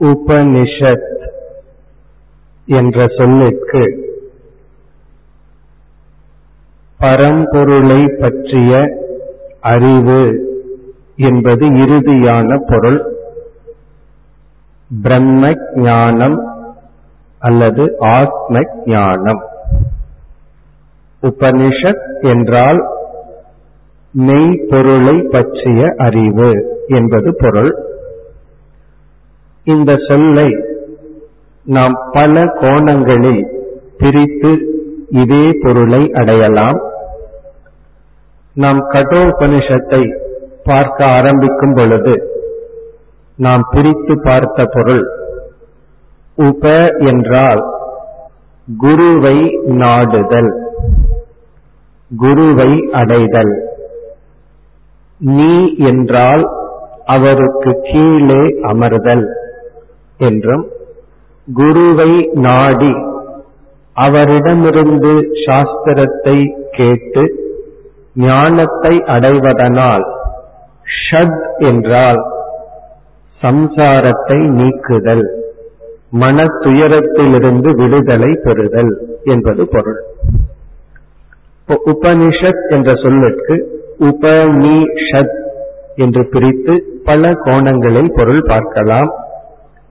உபனிஷத் என்ற சொல்லுக்கு பரம்பொருளை பற்றிய அறிவு என்பது இறுதியான பொருள். பிரம்ம ஞானம் அல்லது ஆத்ம ஞானம் உபனிஷத் என்றால் மெய்ப்பொருளை பற்றிய அறிவு என்பது பொருள். இந்த சொல்லை நாம் பல கோணங்களில் பிரித்து இதே பொருளை அடையலாம். நாம் கடோபனிஷத்தை பார்க்க ஆரம்பிக்கும் பொழுது நாம் பிரித்து பார்த்த பொருள் உப என்றால் குருவை நாடுதல் குருவை அடைதல். நீ என்றால் அவருக்கு கீழே அமர்தல். என்றும் குருவை நாடி அவரிடமிருந்து சாஸ்திரத்தை கேட்டு ஞானத்தை அடைவதனால் ஷத் என்றால் சம்சாரத்தை நீக்குதல் மன துயரத்திலிருந்து விடுதலை பெறுதல் என்பது பொருள். உபனிஷத் என்ற சொல்லுக்கு உபனிஷத் என்று பிரித்து பல கோணங்களில் பொருள் பார்க்கலாம்.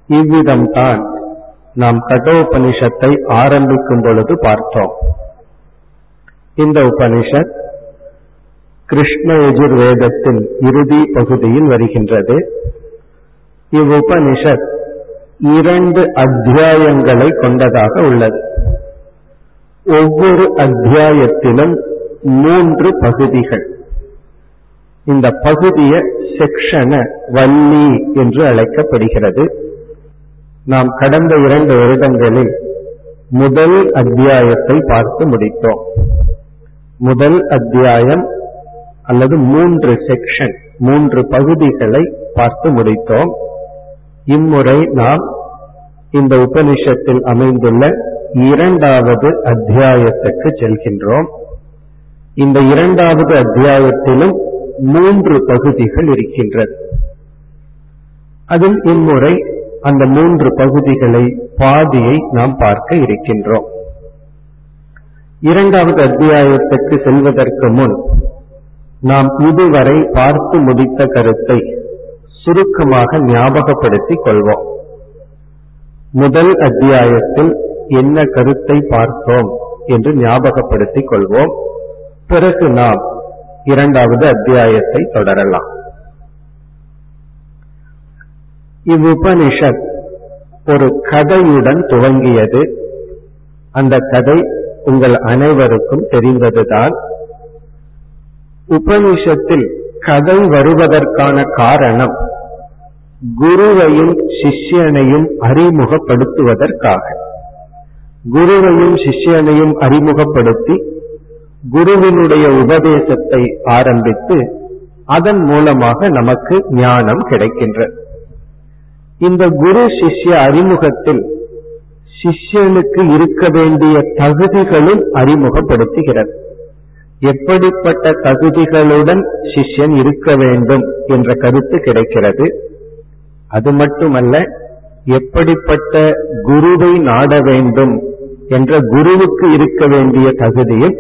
இவ்விதம்தான் நாம் கடோபனிஷத்தை ஆரம்பிக்கும் பொழுது பார்த்தோம். இந்த உபனிஷத் கிருஷ்ண எஜுர்வேதத்தின் இறுதி பகுதியில் வருகின்றது. இவ்வுபனிஷத் இரண்டு அத்தியாயங்களை கொண்டதாக உள்ளது. ஒவ்வொரு அத்தியாயத்திலும் மூன்று பகுதிகள். இந்த பகுதிய செக்ஷன வள்ளி என்று அழைக்கப்படுகிறது. நாம் கடந்த இரண்டு வருடங்களில் முதல் அத்தியாயத்தை பார்த்து முடித்தோம். முதல் அத்தியாயம் அல்லது மூன்று செக்ஷன் மூன்று பகுதிகளை பார்த்து முடித்தோம். இம்முறை நாம் இந்த உபனிஷத்தில் அமைந்துள்ள இரண்டாவது அத்தியாயத்துக்கு செல்கின்றோம். இந்த இரண்டாவது அத்தியாயத்திலும் மூன்று பகுதிகள் இருக்கின்றது. அதில் இம்முறை அந்த மூன்று பகுதிகளை பாதியை நாம் பார்க்க இருக்கின்றோம். இரண்டாவது அத்தியாயத்துக்கு செல்வதற்கு முன் நாம் இதுவரை பார்த்து முடித்த கருத்தை சுருக்கமாக ஞாபகப்படுத்திக் கொள்வோம். முதல் அத்தியாயத்தில் என்ன கருத்தை பார்த்தோம் என்று ஞாபகப்படுத்திக் கொள்வோம். பிறகு நாம் இரண்டாவது அத்தியாயத்தை தொடரலாம். இவ்வுபனிஷத் ஒரு கதையுடன் துவங்கியது. அந்த கதை உங்கள் அனைவருக்கும் தெரிந்ததுதான். உபனிஷத்தில் கதை வருவதற்கான காரணம் குருவையும் சிஷ்யனையும் அறிமுகப்படுத்துவதற்காக. குருவையும் சிஷ்யனையும் அறிமுகப்படுத்தி குருவினுடைய உபதேசத்தை ஆரம்பித்து அதன் மூலமாக நமக்கு ஞானம் கிடைக்கின்றது. இந்த குரு சிஷ்ய அறிமுகத்தில் சிஷ்யனுக்கு இருக்க வேண்டிய தகுதிகளும் அறிமுகப்படுத்துகிறது. எப்படிப்பட்ட தகுதிகளுடன் சிஷ்யன் இருக்க வேண்டும் என்ற கருத்து கிடைக்கிறது. அது மட்டுமல்ல எப்படிப்பட்ட குருவை நாட வேண்டும் என்ற குருவுக்கு இருக்க வேண்டிய தகுதியும்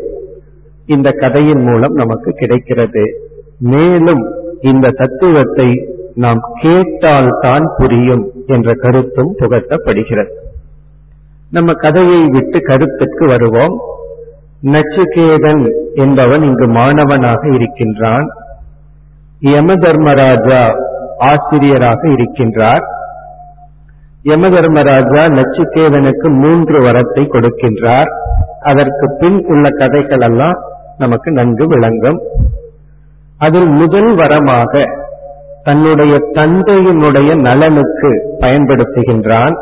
இந்த கதையின் மூலம் நமக்கு கிடைக்கிறது. மேலும் இந்த தத்துவத்தை நாம் கேட்டால் தான் புரியும் என்ற கருத்தும் புகட்டப்படுகிறது. நம்ம கதையை விட்டு கருத்துக்கு வருவோம். நச்சுகேதன் என்பவன் இங்கு மாணவனாக இருக்கின்றான். யம தர்மராஜா ஆசிரியராக இருக்கின்றார். யம தர்மராஜா நச்சுக்கேதனுக்கு மூன்று வரத்தை கொடுக்கின்றார். அதற்கு பின் உள்ள கதைகள் எல்லாம் நமக்கு நன்கு விளங்கும். அதில் முதல் வரமாக தன்னுடைய தந்தையினுடைய நலனுக்கு பயன்படுத்துகின்றான்.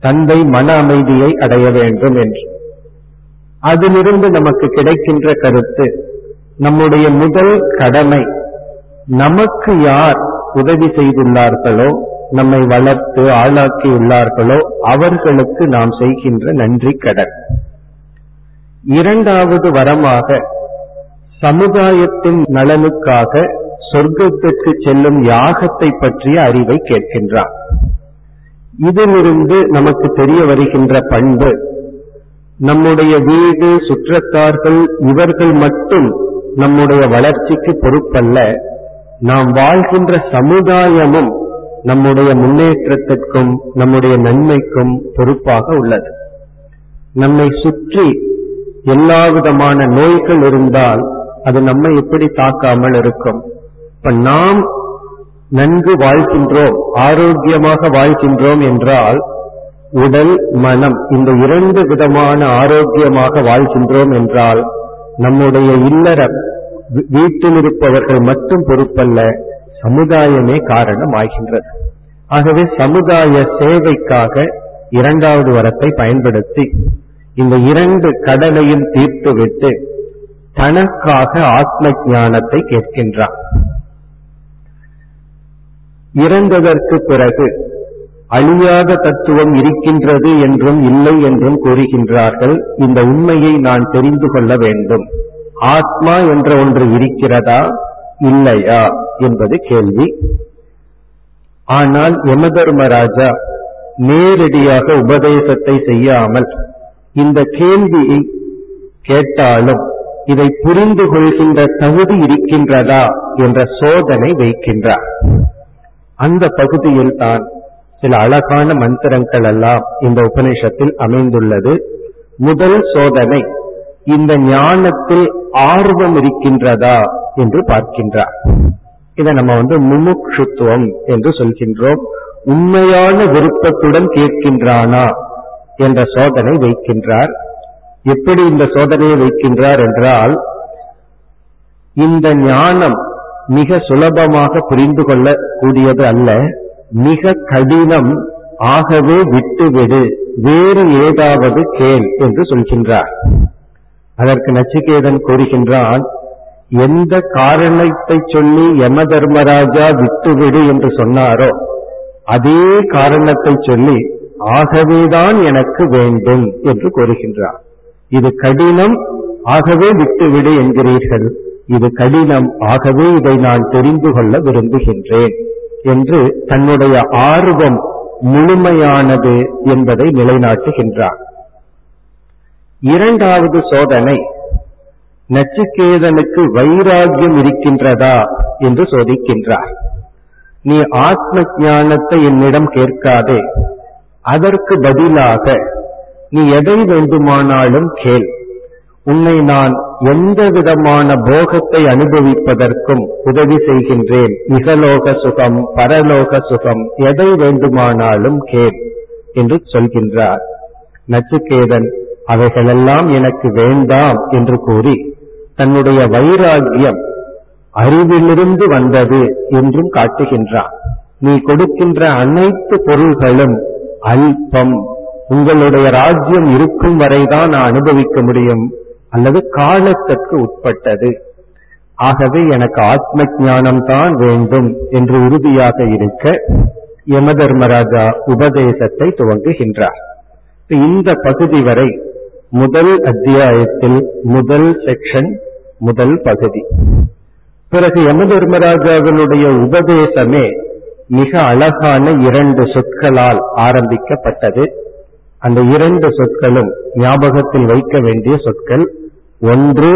தந்தை மன அமைதியை அடைய வேண்டும் என்று. அதிலிருந்து நமக்கு கிடைக்கின்ற கருத்து நம்முடைய முதல் கடமை நமக்கு யார் உதவி செய்துள்ளார்களோ நம்மை வளர்த்து ஆளாக்கியுள்ளார்களோ அவர்களுக்கு நாம் செய்கின்ற நன்றி கடன். இரண்டாவது வரமாக சமுதாயத்தின் நலனுக்காக சொர்க்கத்துக்கு செல்லும் யாகத்தை பற்றிய அறிவை கேட்கின்றான். இதிலிருந்து நமக்கு தெரிய வருகின்ற பண்பு நம்முடைய வீடு சுற்றத்தார்கள் இவர்கள் மட்டும் நம்முடைய வளர்ச்சிக்கு பொறுப்பல்ல. நாம் வாழ்கின்ற சமுதாயமும் நம்முடைய முன்னேற்றத்திற்கும் நம்முடைய நன்மைக்கும் பொறுப்பாக உள்ளது. நம்மை சுற்றி எல்லா விதமான நோய்கள் இருந்தால் அது நம்மை எப்படி தாக்காமல் இருக்கும்? இப்ப நாம் நன்கு வாழ்கின்றோம் ஆரோக்கியமாக வாழ்கின்றோம் என்றால் உடல் மனம் இந்த இரண்டு விதமான ஆரோக்கியமாக வாழ்கின்றோம் என்றால் நம்முடைய இல்லறம் வீட்டில் இருப்பவர்கள் மட்டும் பொறுப்பல்ல சமுதாயமே காரணம் ஆகின்றது ஆகவே சமுதாய சேவைக்காக இரண்டாவது வரத்தை பயன்படுத்தி இந்த இரண்டு கடலையும் தீர்த்துவிட்டு தனக்காக ஆத்ம ஞானத்தை கேட்கின்றான். இறந்ததற்கு பிறகு அழியாத தத்துவம் இருக்கின்றது என்றும் இல்லை என்றும் கூறுகின்றார்கள். இந்த உண்மையை நான் தெரிந்து கொள்ள வேண்டும். ஆத்மா என்ற ஒன்று இருக்கிறதா? இல்லையா? என்பது கேள்வி. ஆனால் யமதர்மராஜா நேரடியாக உபதேசத்தை செய்யாமல் இந்த கேள்வியை கேட்டாலும் இதை புரிந்து கொள்கின்ற தகுதி இருக்கின்றதா என்ற சோதனை வைக்கின்றார். அந்த பகுதியில் தான் சில அழகான மந்திரங்கள் எல்லாம் இந்த உபநிஷத்தில் அமைந்துள்ளது. முதல் சோதனை இந்த ஞானத்தில் ஆர்வம் இருக்கின்றதா என்று பார்க்கின்றார். இதை நம்ம வந்து முமுட்சுத்துவம் என்று சொல்கின்றோம். உண்மையான விருப்பத்துடன் கேட்கின்றானா என்ற சோதனை வைக்கின்றார். எப்படி இந்த சோதனையை வைக்கின்றார் என்றால் இந்த ஞானம் மிக சுலபமாக புரிந்து கொள்ள கூடியது அல்ல. மிக கடினம் ஆகவே விட்டுவிடு. வேறு ஏதாவது கேள் என்று சொல்கின்றார். அதற்கு நச்சிகேதன் கூறுகின்றான் எந்த காரணத்தை சொல்லி யம தர்மராஜா விட்டுவிடு என்று சொன்னாரோ அதே காரணத்தை சொல்லி ஆகவேதான் எனக்கு வேண்டும் என்று கூறுகின்றார். இது கடினம் ஆகவே விட்டுவிடு என்கிறீர்கள். இது கடினம் ஆகவே இதை நான் தெரிந்து கொள்ள விரும்புகின்றேன் என்று தன்னுடைய ஆர்வம் முழுமையானது என்பதை நிலைநாட்டுகின்றார். இரண்டாவது சோதனை நச்சுக்கேதனுக்கு வைராகியம் இருக்கின்றதா என்று சோதிக்கின்றார். நீ ஆத்ம ஞானத்தை என்னிடம் கேட்காதே அதற்கு பதிலாக நீ எதை வேண்டுமானாலும் கேள். உன்னை நான் எந்த விதமான போகத்தை அனுபவிப்பதற்கும் உதவி செய்கின்றேன். இகலோக சுகம் பரலோக சுகம் எதை வேண்டுமானாலும் கேள் என்று சொல்கின்றார். நச்சுக்கேதன் அவைகளெல்லாம் எனக்கு வேண்டாம் என்று கூறி தன்னுடைய வைராகியம் அறிவிலிருந்து வந்தது என்றும் காட்டுகின்றான். நீ கொடுக்கின்ற அனைத்து பொருள்களும் அல்பம். உங்களுடைய ராஜ்யம் இருக்கும் வரைதான் நான் அனுபவிக்க முடியும். அல்லது காலத்திற்கு உட்பட்டது. ஆகவே எனக்கு ஆத்ம ஞானம் தான் வேண்டும் என்று உறுதியாக இருக்க யமதர்மராஜா உபதேசத்தை துவங்குகின்றார். இந்த பகுதி வரை முதல் அத்தியாயத்தில் முதல் செக்ஷன் முதல் பகுதி. பிறகு யமதர்மராஜாவினுடைய உபதேசமே மிக அழகான இரண்டு சொற்களால் ஆரம்பிக்கப்பட்டது. அந்த இரண்டு சொற்களும் ஞாபகத்தில் வைக்க வேண்டிய சொற்கள் ஒன்று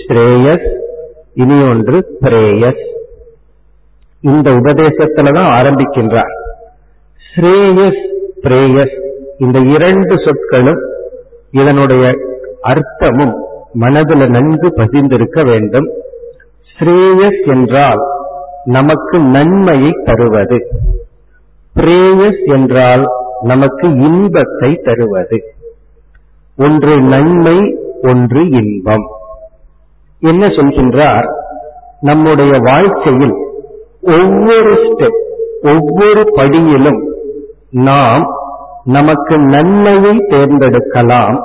ஸ்ரேயஸ் இனி ஒன்று பிரேயஸ் இந்த உபதேசத்துல தான் ஆரம்பிக்கின்றார். ஸ்ரேயஸ் பிரேயஸ் இந்த இரண்டு சொற்களும் இதனுடைய அர்த்தமும் மனதில் நன்கு பதிந்திருக்க வேண்டும். ஸ்ரேயஸ் என்றால் நமக்கு நன்மையை தருவது. பிரேயஸ் என்றால் நமக்கு இன்பத்தை தருவது. ஒன்று நன்மை ஒன்று இன்பம். என்ன சொல்கின்றார்? நம்முடைய வாழ்க்கையில் ஒவ்வொரு ஸ்டெப் ஒவ்வொரு படியிலும் நாம் நமக்கு நன்மையை தேர்ந்தெடுக்கலாம்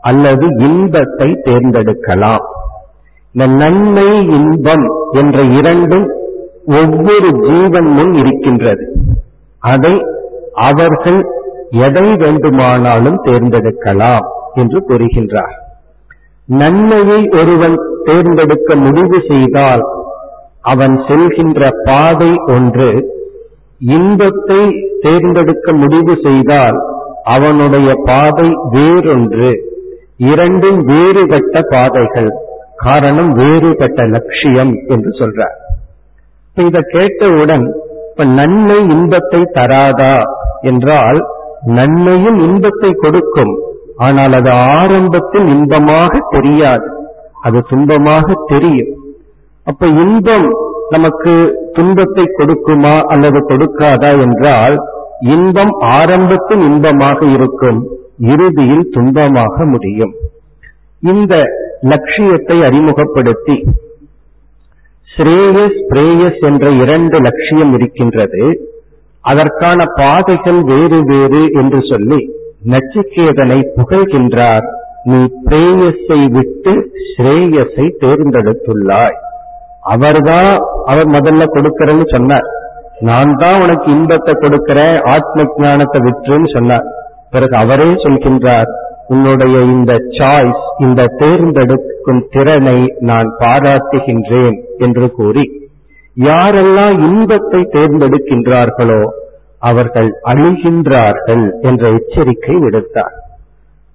அல்லது இன்பத்தை தேர்ந்தெடுக்கலாம். இந்த நன்மை இன்பம் என்ற இரண்டும் ஒவ்வொரு ஜீவன் முன் இருக்கின்றது. அதை அவர்கள் எதை வேண்டுமானாலும் தேர்ந்தெடுக்கலாம் என்று கூறுகின்றார். நன்மையை ஒருவன் தேர்ந்தெடுக்க முடிவு செய்தால் அவன் செல்கின்ற பாதை ஒன்று இன்பத்தை தேர்ந்தெடுக்க முடிவு செய்தால் அவனுடைய பாதை வேறொன்று. இரண்டும் வேறுபட்ட பாதைகள். காரணம் வேறுபட்ட லட்சியம் என்று சொல்றார். இதை கேட்டவுடன் இப்ப நன்மை இன்பத்தை தராதா? என்றால் நன்மையும் இன்பத்தை கொடுக்கும். ஆனால் அது ஆரம்பத்தில் இன்பமாக தெரியாது. அது துன்பமாக தெரியும். அப்ப இன்பம் நமக்கு துன்பத்தை கொடுக்குமா அல்லது கொடுக்காதா என்றால் இன்பம் ஆரம்பத்தில் இன்பமாக இருக்கும் இறுதியில் துன்பமாக முடியும். இந்த லட்சியத்தை அறிமுகப்படுத்தி ஸ்ரேயஸ் பிரேயஸ் என்ற இரண்டு லட்சியம் இருக்கின்றது அதற்கான பாதைகள் வேறு வேறு என்று சொல்லி நச்சிகேதனை புகழ்கின்றார். நீ பிரேயஸை விட்டு ஸ்ரேயஸை தேர்ந்தெடுத்துள்ளாய். அவர்தான் அவர் முதல்ல கொடுக்கறன்னு சொன்னார். நான் தான் உனக்கு இன்பத்தை கொடுக்கிறேன் ஆத்ம ஞானத்தை விற்றுன்னு சொன்னார். பிறகு அவரே சொல்கின்றார் உன்னுடைய இந்த சாய்ஸ் இந்த தேர்ந்தெடுக்கும் திறனை நான் பாராட்டுகின்றேன் என்று கூறி யாரெல்லாம் இன்பத்தை தேர்ந்தெடுக்கின்றார்களோ அவர்கள் அழிகின்றார்கள் என்ற எச்சரிக்கை விடுத்தார்.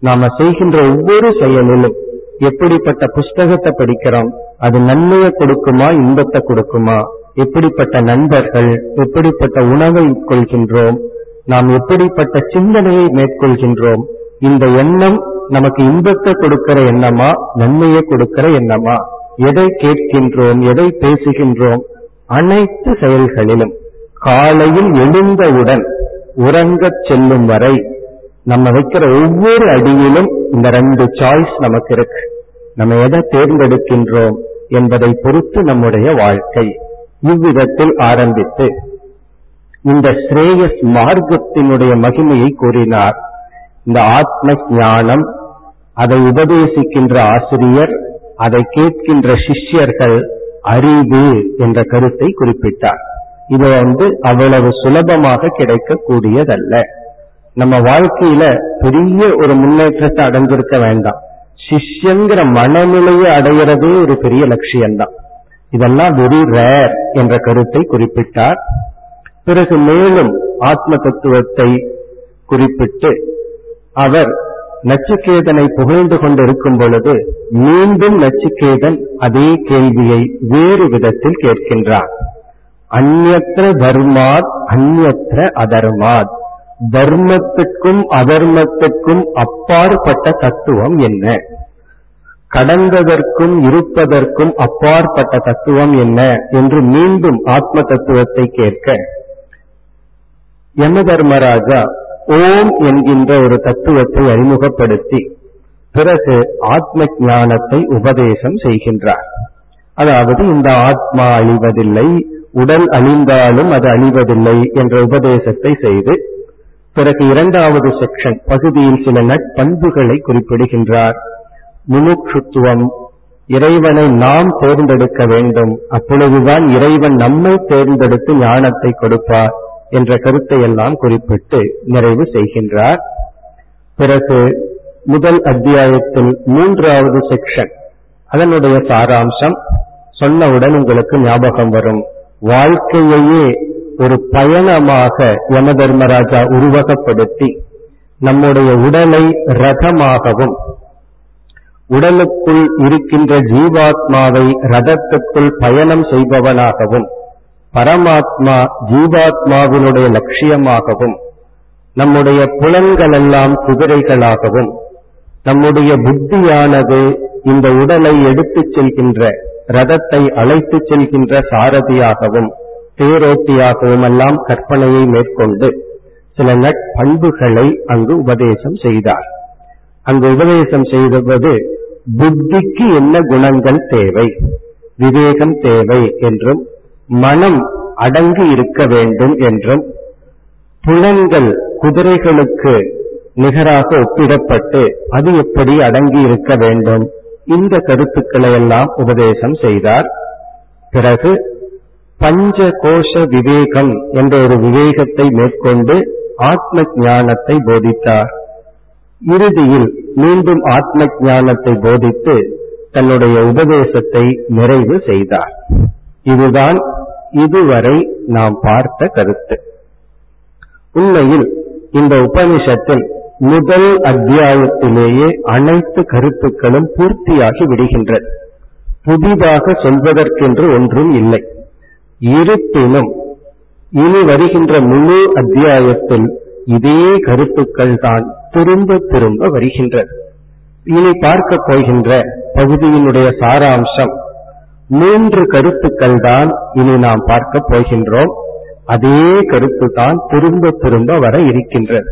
நாம செய்கின்ற ஒவ்வொரு செயலிலும் எப்படிப்பட்ட புஸ்தகத்தை படிக்கிறோம் அது நன்மையை கொடுக்குமா இன்பத்தை கொடுக்குமா எப்படிப்பட்ட நண்பர்கள் எப்படிப்பட்ட உணவை உட்கொள்கின்றோம் நாம் எப்படிப்பட்ட சிந்தனையை மேற்கொள்கின்றோம் இந்த எண்ணம் நமக்கு இன்பத்தை கொடுக்கிற எண்ணமா நன்மையை கொடுக்கிற எண்ணமா எதை கேட்கின்றோம் எதை பேசுகின்றோம் அனைத்து செயல்களிலும் காலையில் எழுந்தவுடன் உறங்கச் செல்லும் வரை நம்ம வைக்கிற ஒவ்வொரு அடியிலும் இந்த ரெண்டு சாய்ஸ் நமக்கு இருக்கு. நம்ம எதை தேர்ந்தெடுக்கின்றோம் என்பதை பொறுத்து நம்முடைய வாழ்க்கை இவ்விதத்தில் ஆரம்பித்து இந்த ஸ்ரேயஸ் மார்க்கத்தினுடைய மகிமையை கூறினார். இந்த ஆத்ம ஞானம் அதை உபதேசிக்கின்ற ஆசிரியர் அதை கேட்கின்ற சிஷ்யர்கள் அறிவு என்ற கருத்தை குறிப்பிட்டார். இது வந்து அவ்வளவு சுலபமாக கிடைக்கக்கூடியதல்ல. நம்ம வாழ்க்கையில பெரிய ஒரு முன்னேற்றத்தை அடைஞ்சிருக்க வேண்டாம். சிஷ்யங்கிற மனநிலையை அடையிறதே ஒரு பெரிய லட்சியம்தான். இதெல்லாம் வெரி ரேர் என்ற கருத்தை குறிப்பிட்டார். பிறகு மேலும் ஆத்ம தத்துவத்தை குறிப்பிட்டு அவர் நச்சுக்கேதனை புகழ்ந்து கொண்டிருக்கும் பொழுது மீண்டும் நச்சுக்கேதன் அதே கேள்வியை வேறு விதத்தில் கேட்கின்றார். அந்நத்திர தர்மாத் அந்நத்திர அதர்மாத். தர்மத்துக்கும் அதர்மத்துக்கும் அப்பாற்பட்ட தத்துவம் என்ன? கடந்ததற்கும் இருப்பதற்கும் அப்பாற்பட்ட தத்துவம் என்ன? என்று மீண்டும் ஆத்ம தத்துவத்தை கேட்க யம தர்மராஜா ஓம் என்கின்ற ஒரு தத்துவத்தை அறிமுகப்படுத்தி பிறகு ஆத்ம ஞானத்தை உபதேசம் செய்கின்றார். அதாவது இந்த ஆத்மா அழிவதில்லை உடல் அழிந்தாலும் அது அழிவதில்லை என்ற உபதேசத்தை செய்து பிறகு இரண்டாவது செக்ஷன் பகுதியில் சில நட்பண்புகளை குறிப்பிடுகின்றார். முமுட்சுத்துவம் இறைவனை நாம் தேர்ந்தெடுக்க வேண்டும். அப்பொழுதுதான் இறைவன் நம்மை தேர்ந்தெடுத்து ஞானத்தை கொடுப்பார் என்ற கருத்தை எல்லாம் குறிப்பிட்டு நிறைவு செய்கின்றார். பிறகு முதல் அத்தியாயத்தில் மூன்றாவது செக்ஷன் அதனுடைய சாராம்சம் சொன்னவுடன் உங்களுக்கு ஞாபகம் வரும். வாழ்க்கையையே ஒரு பயணமாக யம தர்மராஜா உருவகப்படுத்தி நம்முடைய உடலை ரதமாகவும் உடலுக்குள் இருக்கின்ற ஜீவாத்மாவை ரதத்துக்குள் பயணம் செய்பவனாகவும் பரமாத்மா ஜீவாத்மாவினுடைய லட்சியமாகவும் நம்முடைய புலன்களெல்லாம் குதிரைகளாகவும் நம்முடைய புத்தியானது இந்த உடலை எடுத்துச் செல்கின்ற ரதத்தை அழைத்துச் செல்கின்ற சாரதியாகவும் தேரோட்டியாகவும் எல்லாம் கற்பனையை மேற்கொண்டு சில நட்பண்புகளை அங்கு உபதேசம் செய்தார். அங்கு உபதேசம் செய்தபோது புத்திக்கு என்ன குணங்கள் தேவை? விவேகம் தேவை என்றும் மனம் அடங்கி இருக்க வேண்டும் என்றும் புலன்கள் குதிரைகளுக்கு நிகராக ஒப்பிடப்பட்டு அது எப்படி அடங்கி இருக்க வேண்டும்? இந்த கருத்துக்களை எல்லாம் உபதேசம் செய்தார். பிறகு பஞ்ச கோஷ விவேகம் என்ற ஒரு விவேகத்தை மேற்கொண்டு ஆத்ம ஞானத்தை போதித்தார். இறுதியில் மீண்டும் ஆத்ம ஞானத்தை போதித்து தன்னுடைய உபதேசத்தை நிறைவு செய்தார். இதுதான் இதுவரை நாம் பார்த்த கருத்து. உண்மையில் இந்த உபனிஷத்தில் முதல் அத்தியாயத்திலேயே அனைத்து கருத்துக்களும் பூர்த்தியாகி விடுகின்றது புதிதாக சொல்வதற்கென்று ஒன்றும் இல்லை. இருப்பினும் இனி வருகின்ற முழு அத்தியாயத்தில் இதே கருத்துக்கள் தான் திரும்ப திரும்ப வருகின்றது இனி பார்க்க போகின்ற பகுதியினுடைய சாராம்சம் மூன்று கருத்துக்கள் தான் இனி நாம் பார்க்க போகின்றோம். அதே கருத்து தான் திரும்ப திரும்ப வர இருக்கின்றது.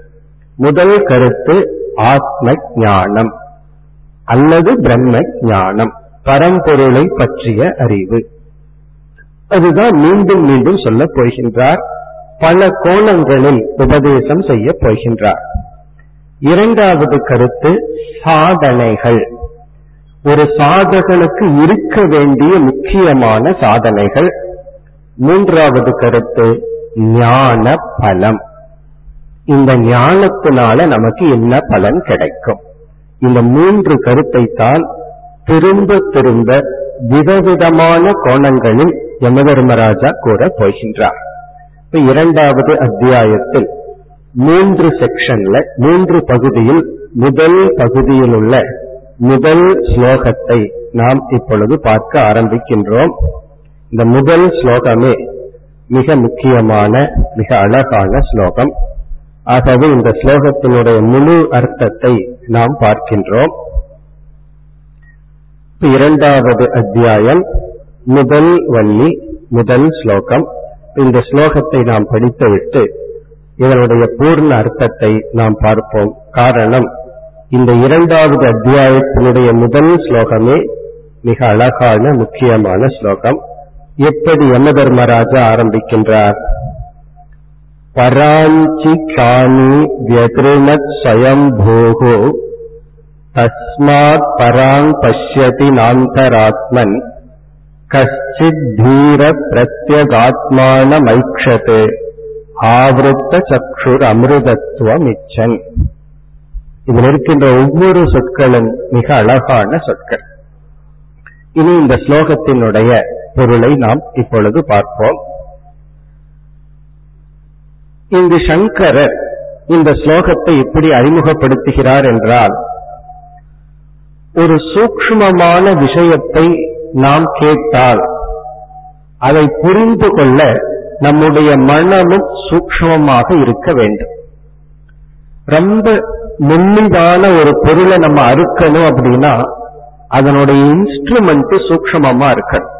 முதல் கருத்து ஆத்ம ஞானம் அல்லது பிரம்ம ஞானம் பரம்பொருளை பற்றிய அறிவு. அதுதான் மீண்டும் மீண்டும் சொல்ல போகின்றார். பல கோணங்களில் உபதேசம் செய்ய போகின்றார். இரண்டாவது கருத்து சாதனைகள். ஒரு சாதகனுக்கு இருக்க வேண்டிய முக்கியமான சாதனைகள். மூன்றாவது கருத்து ஞான பலம் இந்த ஞானத்தினால நமக்கு என்ன பலன் கிடைக்கும்? இந்த மூன்று கருத்தை தான் திரும்ப திரும்ப விதவிதமான கோணங்களில் யமதர்மராஜா கூற போகின்றார். இப்ப இரண்டாவது அத்தியாயத்தில் மூன்று செக்ஷன்ல மூன்று பகுதியில் முதல் பகுதியில் உள்ள முதல் ஸ்லோகத்தை நாம் இப்பொழுது பார்க்க ஆரம்பிக்கின்றோம். இந்த முதல் ஸ்லோகமே மிக முக்கியமான மிக அழகான ஸ்லோகம். ஆகவே இந்த ஸ்லோகத்தினுடைய முழு அர்த்தத்தை நாம் பார்க்கின்றோம். இரண்டாவது அத்தியாயம் முதல் வள்ளி முதல் ஸ்லோகம். இந்த ஸ்லோகத்தை நாம் படித்துவிட்டு இதனுடைய பூர்ண அர்த்தத்தை நாம் பார்ப்போம். காரணம் இந்த இரண்டாவது அத்தியாயத்தினுடைய முதல் ஸ்லோகமே மிக அழகான முக்கியமான ஸ்லோகம். எப்படி யம தர்மராஜா ஆரம்பிக்கின்றார்? பராஞ்சி வியகிருணத் ஸ்வயம் போகோ தஸ்மாத் பராங் பஷ்யதி நாந்தராத்மன் கஷ்டித் தீர பிரத்யகாத்மான மைக்ஷதே ஆவருத்த சக்ஷுர் அமிர்தத்துவம் இச்சன் இதில் இருக்கின்ற ஒவ்வொரு சொற்களும் மிக அழகான சொற்கள். இனி இந்த ஸ்லோகத்தினுடைய பொருளை நாம் இப்பொழுது பார்ப்போம். இங்கு சங்கரர் இந்த ஸ்லோகத்தை எப்படி அறிமுகப்படுத்துகிறார் என்றால் ஒரு சூக்ஷ்மமான விஷயத்தை நாம் கேட்டால் அதை புரிந்து கொள்ள நம்முடைய மனமும் சூக்ஷ்மமாக இருக்க வேண்டும். ரொம்ப மெல்லிதான ஒரு பொருளை நம்ம அறுக்கணும் அப்படின்னா அதனுடைய இன்ஸ்ட்ருமெண்ட் சூக்மமா இருக்கணும்.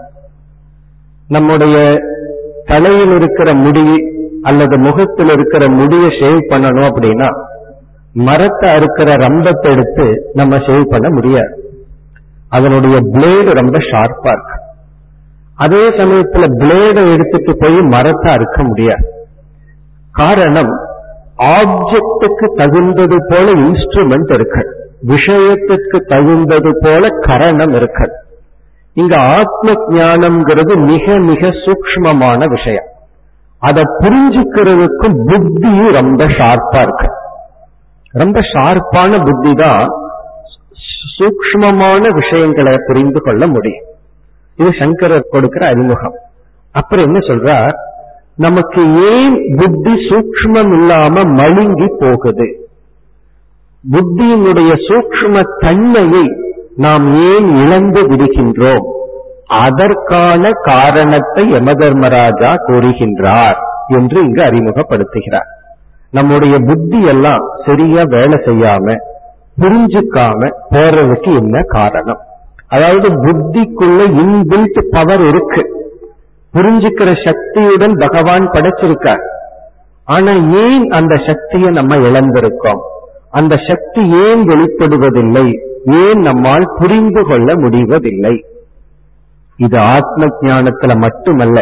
நம்முடைய தலையில் இருக்கிற முடி அல்லது முகத்தில் இருக்கிற முடிய ஷேவ் பண்ணணும் அப்படின்னா மரத்தை அறுக்கிற ரம்பத்தை எடுத்து நம்ம ஷேவ் பண்ண முடியாது. அதனுடைய பிளேடு ரொம்ப ஷார்ப்பா இருக்கு. அதே சமயத்துல பிளேடை எடுத்துட்டு போய் மரத்தை அறுக்க முடியாது. காரணம் ஆப்ஜெக்டுக்கு தகுந்தது போல இன்ஸ்ட்ருமெண்ட் இருக்கு விஷயத்துக்கு தகுந்தது போல கரணம் இருக்கு இங்க ஆத்ம ஞானம்ங்கிறது மிக மிக சூக்மமான விஷயம். அதை புரிஞ்சுக்கிறதுக்கும் புத்தியும் ரொம்ப ஷார்ப்பா இருக்கு. ரொம்ப ஷார்ப்பான புத்தி தான் சூக்மமான விஷயங்களை புரிந்து கொள்ள முடியும். இது சங்கரர் கொடுக்கிற அறிமுகம். அப்புறம் என்ன சொல்றார்? நமக்கு ஏன் புத்தி சூக்மம் இல்லாம மழுங்கி போகுது? புத்தியினுடைய சூக்ம தன்மையை நாம் ஏன் இழந்து விடுகின்றோம்? அதற்கான காரணத்தை யமதர்மராஜா கூறுகின்றார் என்று இங்கு அறிமுகப்படுத்துகிறார். நம்முடைய புத்தி எல்லாம் சரியா வேலை செய்யாம புரிஞ்சுக்காம போறதுக்கு என்ன காரணம்? அதாவது புத்திக்குள்ள இன்பில்ட் பவர் இருக்கு. புரிஞ்சுக்கிற சக்தியுடன் பகவான் படைச்சிருக்கார். ஆனா ஏன் அந்த சக்தியை நம்ம இழந்திருக்கோம்? அந்த சக்தி ஏன் வெளிப்படுவதில்லை? ஏன் நம்மால் புரிந்து கொள்ள முடிவதில்லை? இது ஆத்ம ஞானத்துல மட்டுமல்ல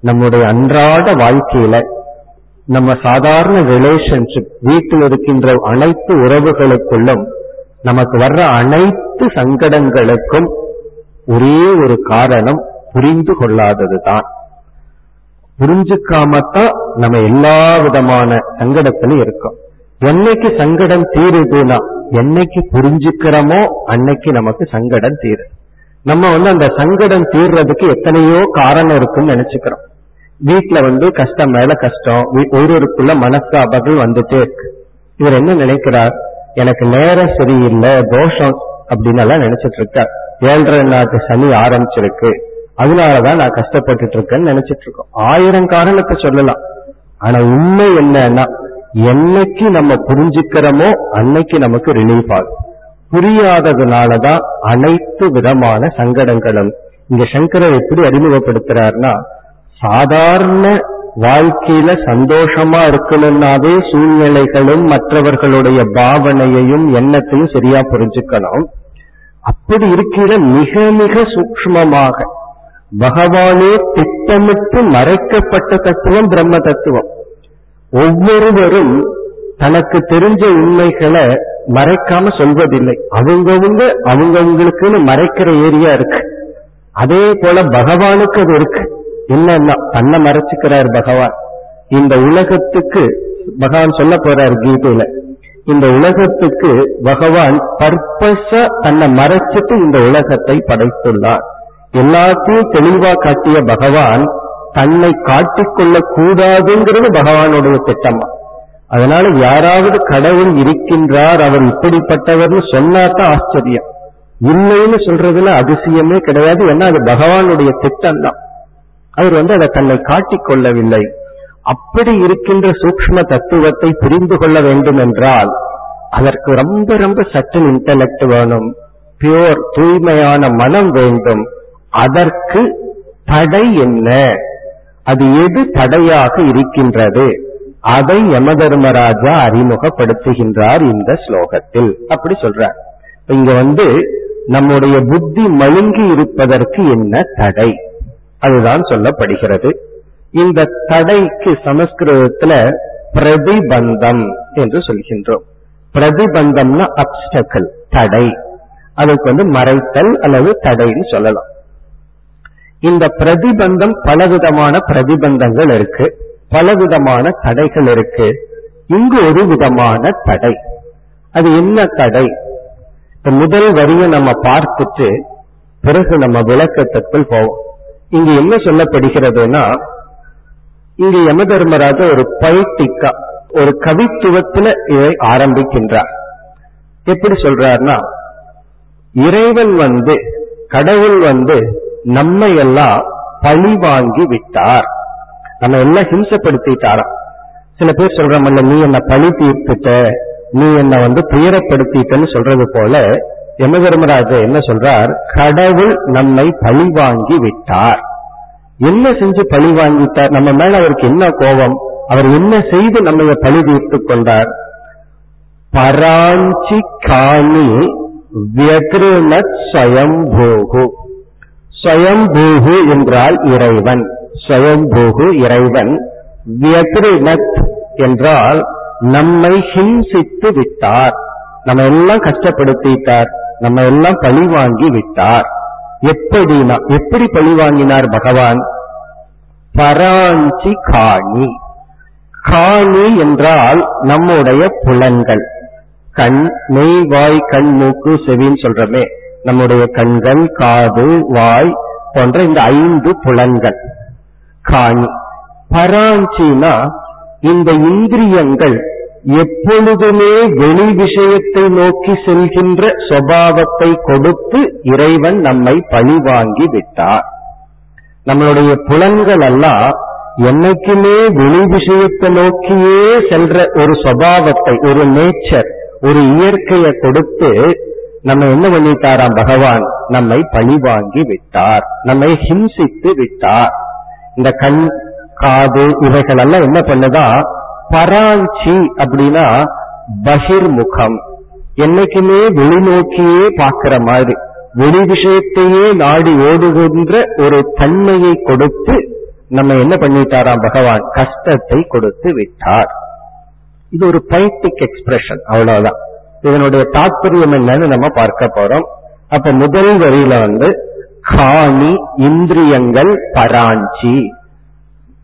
நம்முடைய அன்றாட வாழ்க்கையில நம்ம சாதாரண ரிலேஷன்ஷிப் வீட்டில் இருக்கின்ற அனைத்து உறவுகளுக்குள்ளும் நமக்கு வர்ற அனைத்து சங்கடங்களுக்கும் ஒரே ஒரு காரணம் புரிந்து கொள்ளாததுதான். புரிஞ்சுக்காமத்தான் நம்ம எல்லா விதமான சங்கடத்திலும் இருக்கோம். என்னைக்கு சங்கடம் தீருதுன்னா என்னைக்கு புரிஞ்சுக்கிறோமோ அன்னைக்கு நமக்கு சங்கடம் தீரும். நம்ம வந்து அந்த சங்கடம் தீர்றதுக்கு எத்தனையோ காரணம் இருக்குன்னு நினைச்சுக்கிறோம். வீட்டுல வந்து கஷ்டம் மேல கஷ்டம் ஒருவருக்குள்ள மனஸ்தாபங்கள் வந்துட்டே இருக்கு. இவர் என்ன நினைக்கிறார்? எனக்கு நேரம் சரியில்லை தோஷம் அப்படின்னு எல்லாம் நினைச்சிட்டு இருக்கார். ஏழரை நாட்டு சனி ஆரம்பிச்சிருக்கு. அதனாலதான் நான் கஷ்டப்பட்டுட்டு இருக்கேன்னு நினைச்சிட்டு இருக்கோம். ஆயிரம் காரணத்தை சொல்லலாம். ஆனா உண்மை என்னன்னா என்னைக்கு நம்ம புரிஞ்சுக்கிறோமோ அன்னைக்கு நமக்கு ரிலீஃப் ஆகும். புரியாததுனாலதான் அனைத்து விதமான சங்கடங்களும். இங்க சங்கரர் எப்படி அறிமுகப்படுத்துறாருன்னா சாதாரண வாழ்க்கையில சந்தோஷமா இருக்கணும்னாவே சூழ்நிலைகளும் மற்றவர்களுடைய பாவனையையும் எண்ணத்தையும் சரியா புரிஞ்சுக்கணும். அப்படி இருக்கிற மிக மிக சூக்ஷ்மமாக பகவானே திட்டமிட்டு மறைக்கப்பட்ட தத்துவம் பிரம்ம தத்துவம். ஒவ்வொருவரும் தனக்கு தெரிஞ்ச உண்மைகளை மறைக்காம சொல்வதில்லை. அவங்கவுங்க அவங்கவுங்களுக்குன்னு மறைக்கிற ஏரியா இருக்கு. அதே போல பகவானுக்கு அது இருக்கு. என்னன்னா தன்னை மறைச்சுக்கிறார் பகவான். இந்த உலகத்துக்கு பகவான் சொல்ல போறார் கீதையில இந்த உலகத்துக்கு பகவான் பர்பஸா தன்னை மறைச்சிட்டு இந்த உலகத்தை படைத்துள்ளார். எல்லாத்தையும் தெளிவா காட்டிய பகவான் தன்னை காட்டிக்கொள்ள கூடாதுங்கிறது பகவானுடைய திட்டமா. அதனால யாராவது கடவுள் இருக்கின்றார் அவர் இப்படிப்பட்டவர்னு சொன்னாதான் ஆச்சரியம். இல்லைன்னு சொல்றதுல அதிசயமே கிடையாது. ஏன்னா அது பகவானுடைய திட்டம் தான் அவர் வந்து அதை தன்னை காட்டிக் கொள்ளவில்லை. அப்படி இருக்கின்ற சூக்ஷ்ம தத்துவத்தை புரிந்து கொள்ள வேண்டும் என்றால் அதற்கு ரொம்ப ரொம்ப சட்டில் இன்டலெக்ட் வேணும். பியோர் தூய்மையான மனம் வேண்டும். அதற்கு தடை என்ன? அது எது தடையாக இருக்கின்றது? அதை யமதர்மராஜா அறிமுகப்படுத்துகின்றார் இந்த ஸ்லோகத்தில். அப்படி சொல்றார். இங்க வந்து நம்முடைய புத்தி மழுங்கி இருப்பதற்கு என்ன தடை? அதுதான் சொல்லப்படுகிறது. இந்த தடைக்கு சமஸ்கிருதத்துல பிரதிபந்தம் என்று சொல்கின்றோம். பிரதிபந்தம்னா அப்டக்கல் தடை. அதுக்கு வந்து மறைத்தல் அல்லது தடைன்னு சொல்லலாம். இந்த பிரதிபந்தம் பலவிதமான பிரதிபந்தங்கள் இருக்கு. பலவிதமான தடைகள் இருக்கு. இங்கு ஒரு விதமான தடை. அது என்ன தடை? இப்ப முதல் வரியை நம்ம பார்த்துட்டு பிறகு நம்ம விளக்கத்திற்குள் போவோம். இங்கு என்ன சொல்லப்படுகிறதுனா இங்கு யம தர்மராஜ ஒரு பைட்டிக்கா ஒரு கவித்துவத்துல இதை ஆரம்பிக்கின்றார். எப்படி சொல்றார்னா இறைவன் வந்து கடவுள் வந்து நம்மை எல்லாம் பழி வாங்கி விட்டார். நம்ம எல்லாம் ஹிம்சப்படுத்திட்டாராம் சில பேர் சொல்றாமல்ல நீ என்ன பழி தீர்த்துட்ட நீ என்ன வந்து துயரப்படுத்திட்டன்னு சொல்றது போல யமதர்மராஜா என்ன சொல்றார்? கடவுள் நம்மை பழி வாங்கி விட்டார். என்ன செஞ்சு பழி வாங்கிட்டார்? நம்ம மேல அவருக்கு என்ன கோபம்? அவர் என்ன செய்து நம்ம பழி தீர்த்துக் கொண்டார்? பராஞ்சி காணி வியக்ருணத் ஸ்வயம்பூகு. ஸ்வயம்பூகு என்றால் இறைவன். ஸ்வயம்பூகு இறைவன் வியக்ருணத் என்றால் நம்மை ஹிம்சித்து விட்டார். நம்ம எல்லாம் கஷ்டப்படுத்திட்டார். நம்ம எல்லாம் பழி வாங்கி விட்டார். எப்படினா எப்படி பழி வாங்கினார் பகவான்? பராஞ்சி காணி. காணி என்றால் நம்முடைய புலன்கள். கண் மெய் வாய் கண் மூக்கு செவின்னு சொல்றமே. நம்முடைய கண்கள் காது வாய் போன்ற இந்த ஐந்து புலன்கள். காணி பராஞ்சினா இந்த இந்திரியங்கள் எப்பொழுதுமே வெளி விஷயத்தை நோக்கி செல்கின்ற சுவாவத்தை கொடுத்து இறைவன் நம்மை பழி வாங்கி விட்டார். நம்மளுடைய புலன்கள் எல்லாம் என்னைக்குமே வெளி விஷயத்தை நோக்கியே செல்ற ஒரு சுவாவத்தை ஒரு நேச்சர் ஒரு இயற்கையை கொடுத்து நம்ம என்ன பண்ணிட்டாராம் பகவான்? நம்மை பழி வாங்கி விட்டார். நம்மை ஹிம்சித்து விட்டார். இந்த கண் காது இவைகள் எல்லாம் என்ன பண்ணுதா? பராஞ்சி அப்படின்னா பகிர்முகம். என்னைக்குமே வெளிநோக்கியே பார்க்கிற மாதிரி. வெளி விஷயத்தையே நாடி ஓடுகின்ற ஒரு தன்மையை கொடுத்து நம்ம என்ன பண்ணிட்டாராம் பகவான்? கஷ்டத்தை கொடுத்து விட்டார். இது ஒரு பைட்டிக் எக்ஸ்பிரஷன் அவ்வளவுதான். இதனுடைய தாற்பயம் என்னன்னு நம்ம பார்க்க போறோம். அப்ப முதல் வரியில வந்து காணி இந்திரியங்கள் பராஞ்சி.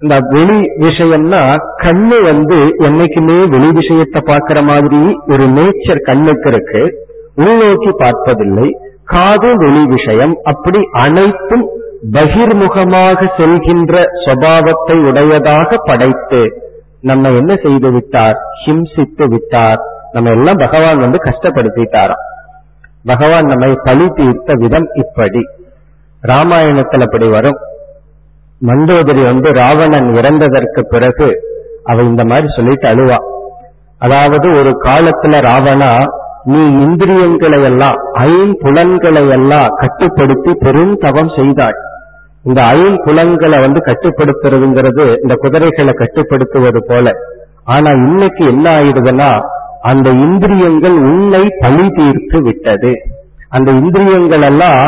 இந்த வெளி விஷயம்னா கண்ணு வந்து என்னைக்குமே வெளி விஷயத்தை பார்க்கிற மாதிரி ஒரு நேச்சர் கண்ணுக்கு இருக்கு. உள்நோக்கி பார்ப்பதில்லை. காது வெளி விஷயம். அப்படி அனைத்தும் பகிர்முகமாக செல்கின்ற சுபாவத்தை உடையதாக படைத்து நம்ம என்ன செய்து விட்டார்? ஹிம்சித்து விட்டார். நம்ம எல்லாம் பகவான் வந்து கஷ்டப்படுத்திட்டாராம். பகவான் நம்மை பழி தீர்த்த விதம் இப்படி. ராமாயணத்தில் அப்படி வரும். மந்தோதரி வந்து ராவணன் இறந்ததற்கு பிறகு அவ இந்த மாதிரி சொல்லிட்டு அழுவா. அதாவது ஒரு காலத்துல ராவணா நீ இந்திரியங்களை எல்லாம் ஐம்புலன்களை எல்லாம் கட்டுப்படுத்தி பெரும் தவம் செய்தாய். இந்த ஐம்புலன்களை வந்து கட்டுப்படுத்துறதுங்கிறது இந்த குதிரைகளை கட்டுப்படுத்துவது போல. ஆனா இன்னைக்கு என்ன ஆயிடுதுன்னா அந்த இந்திரியங்கள் உன்னை பழி தீர்த்து விட்டது. அந்த இந்திரியங்கள் எல்லாம்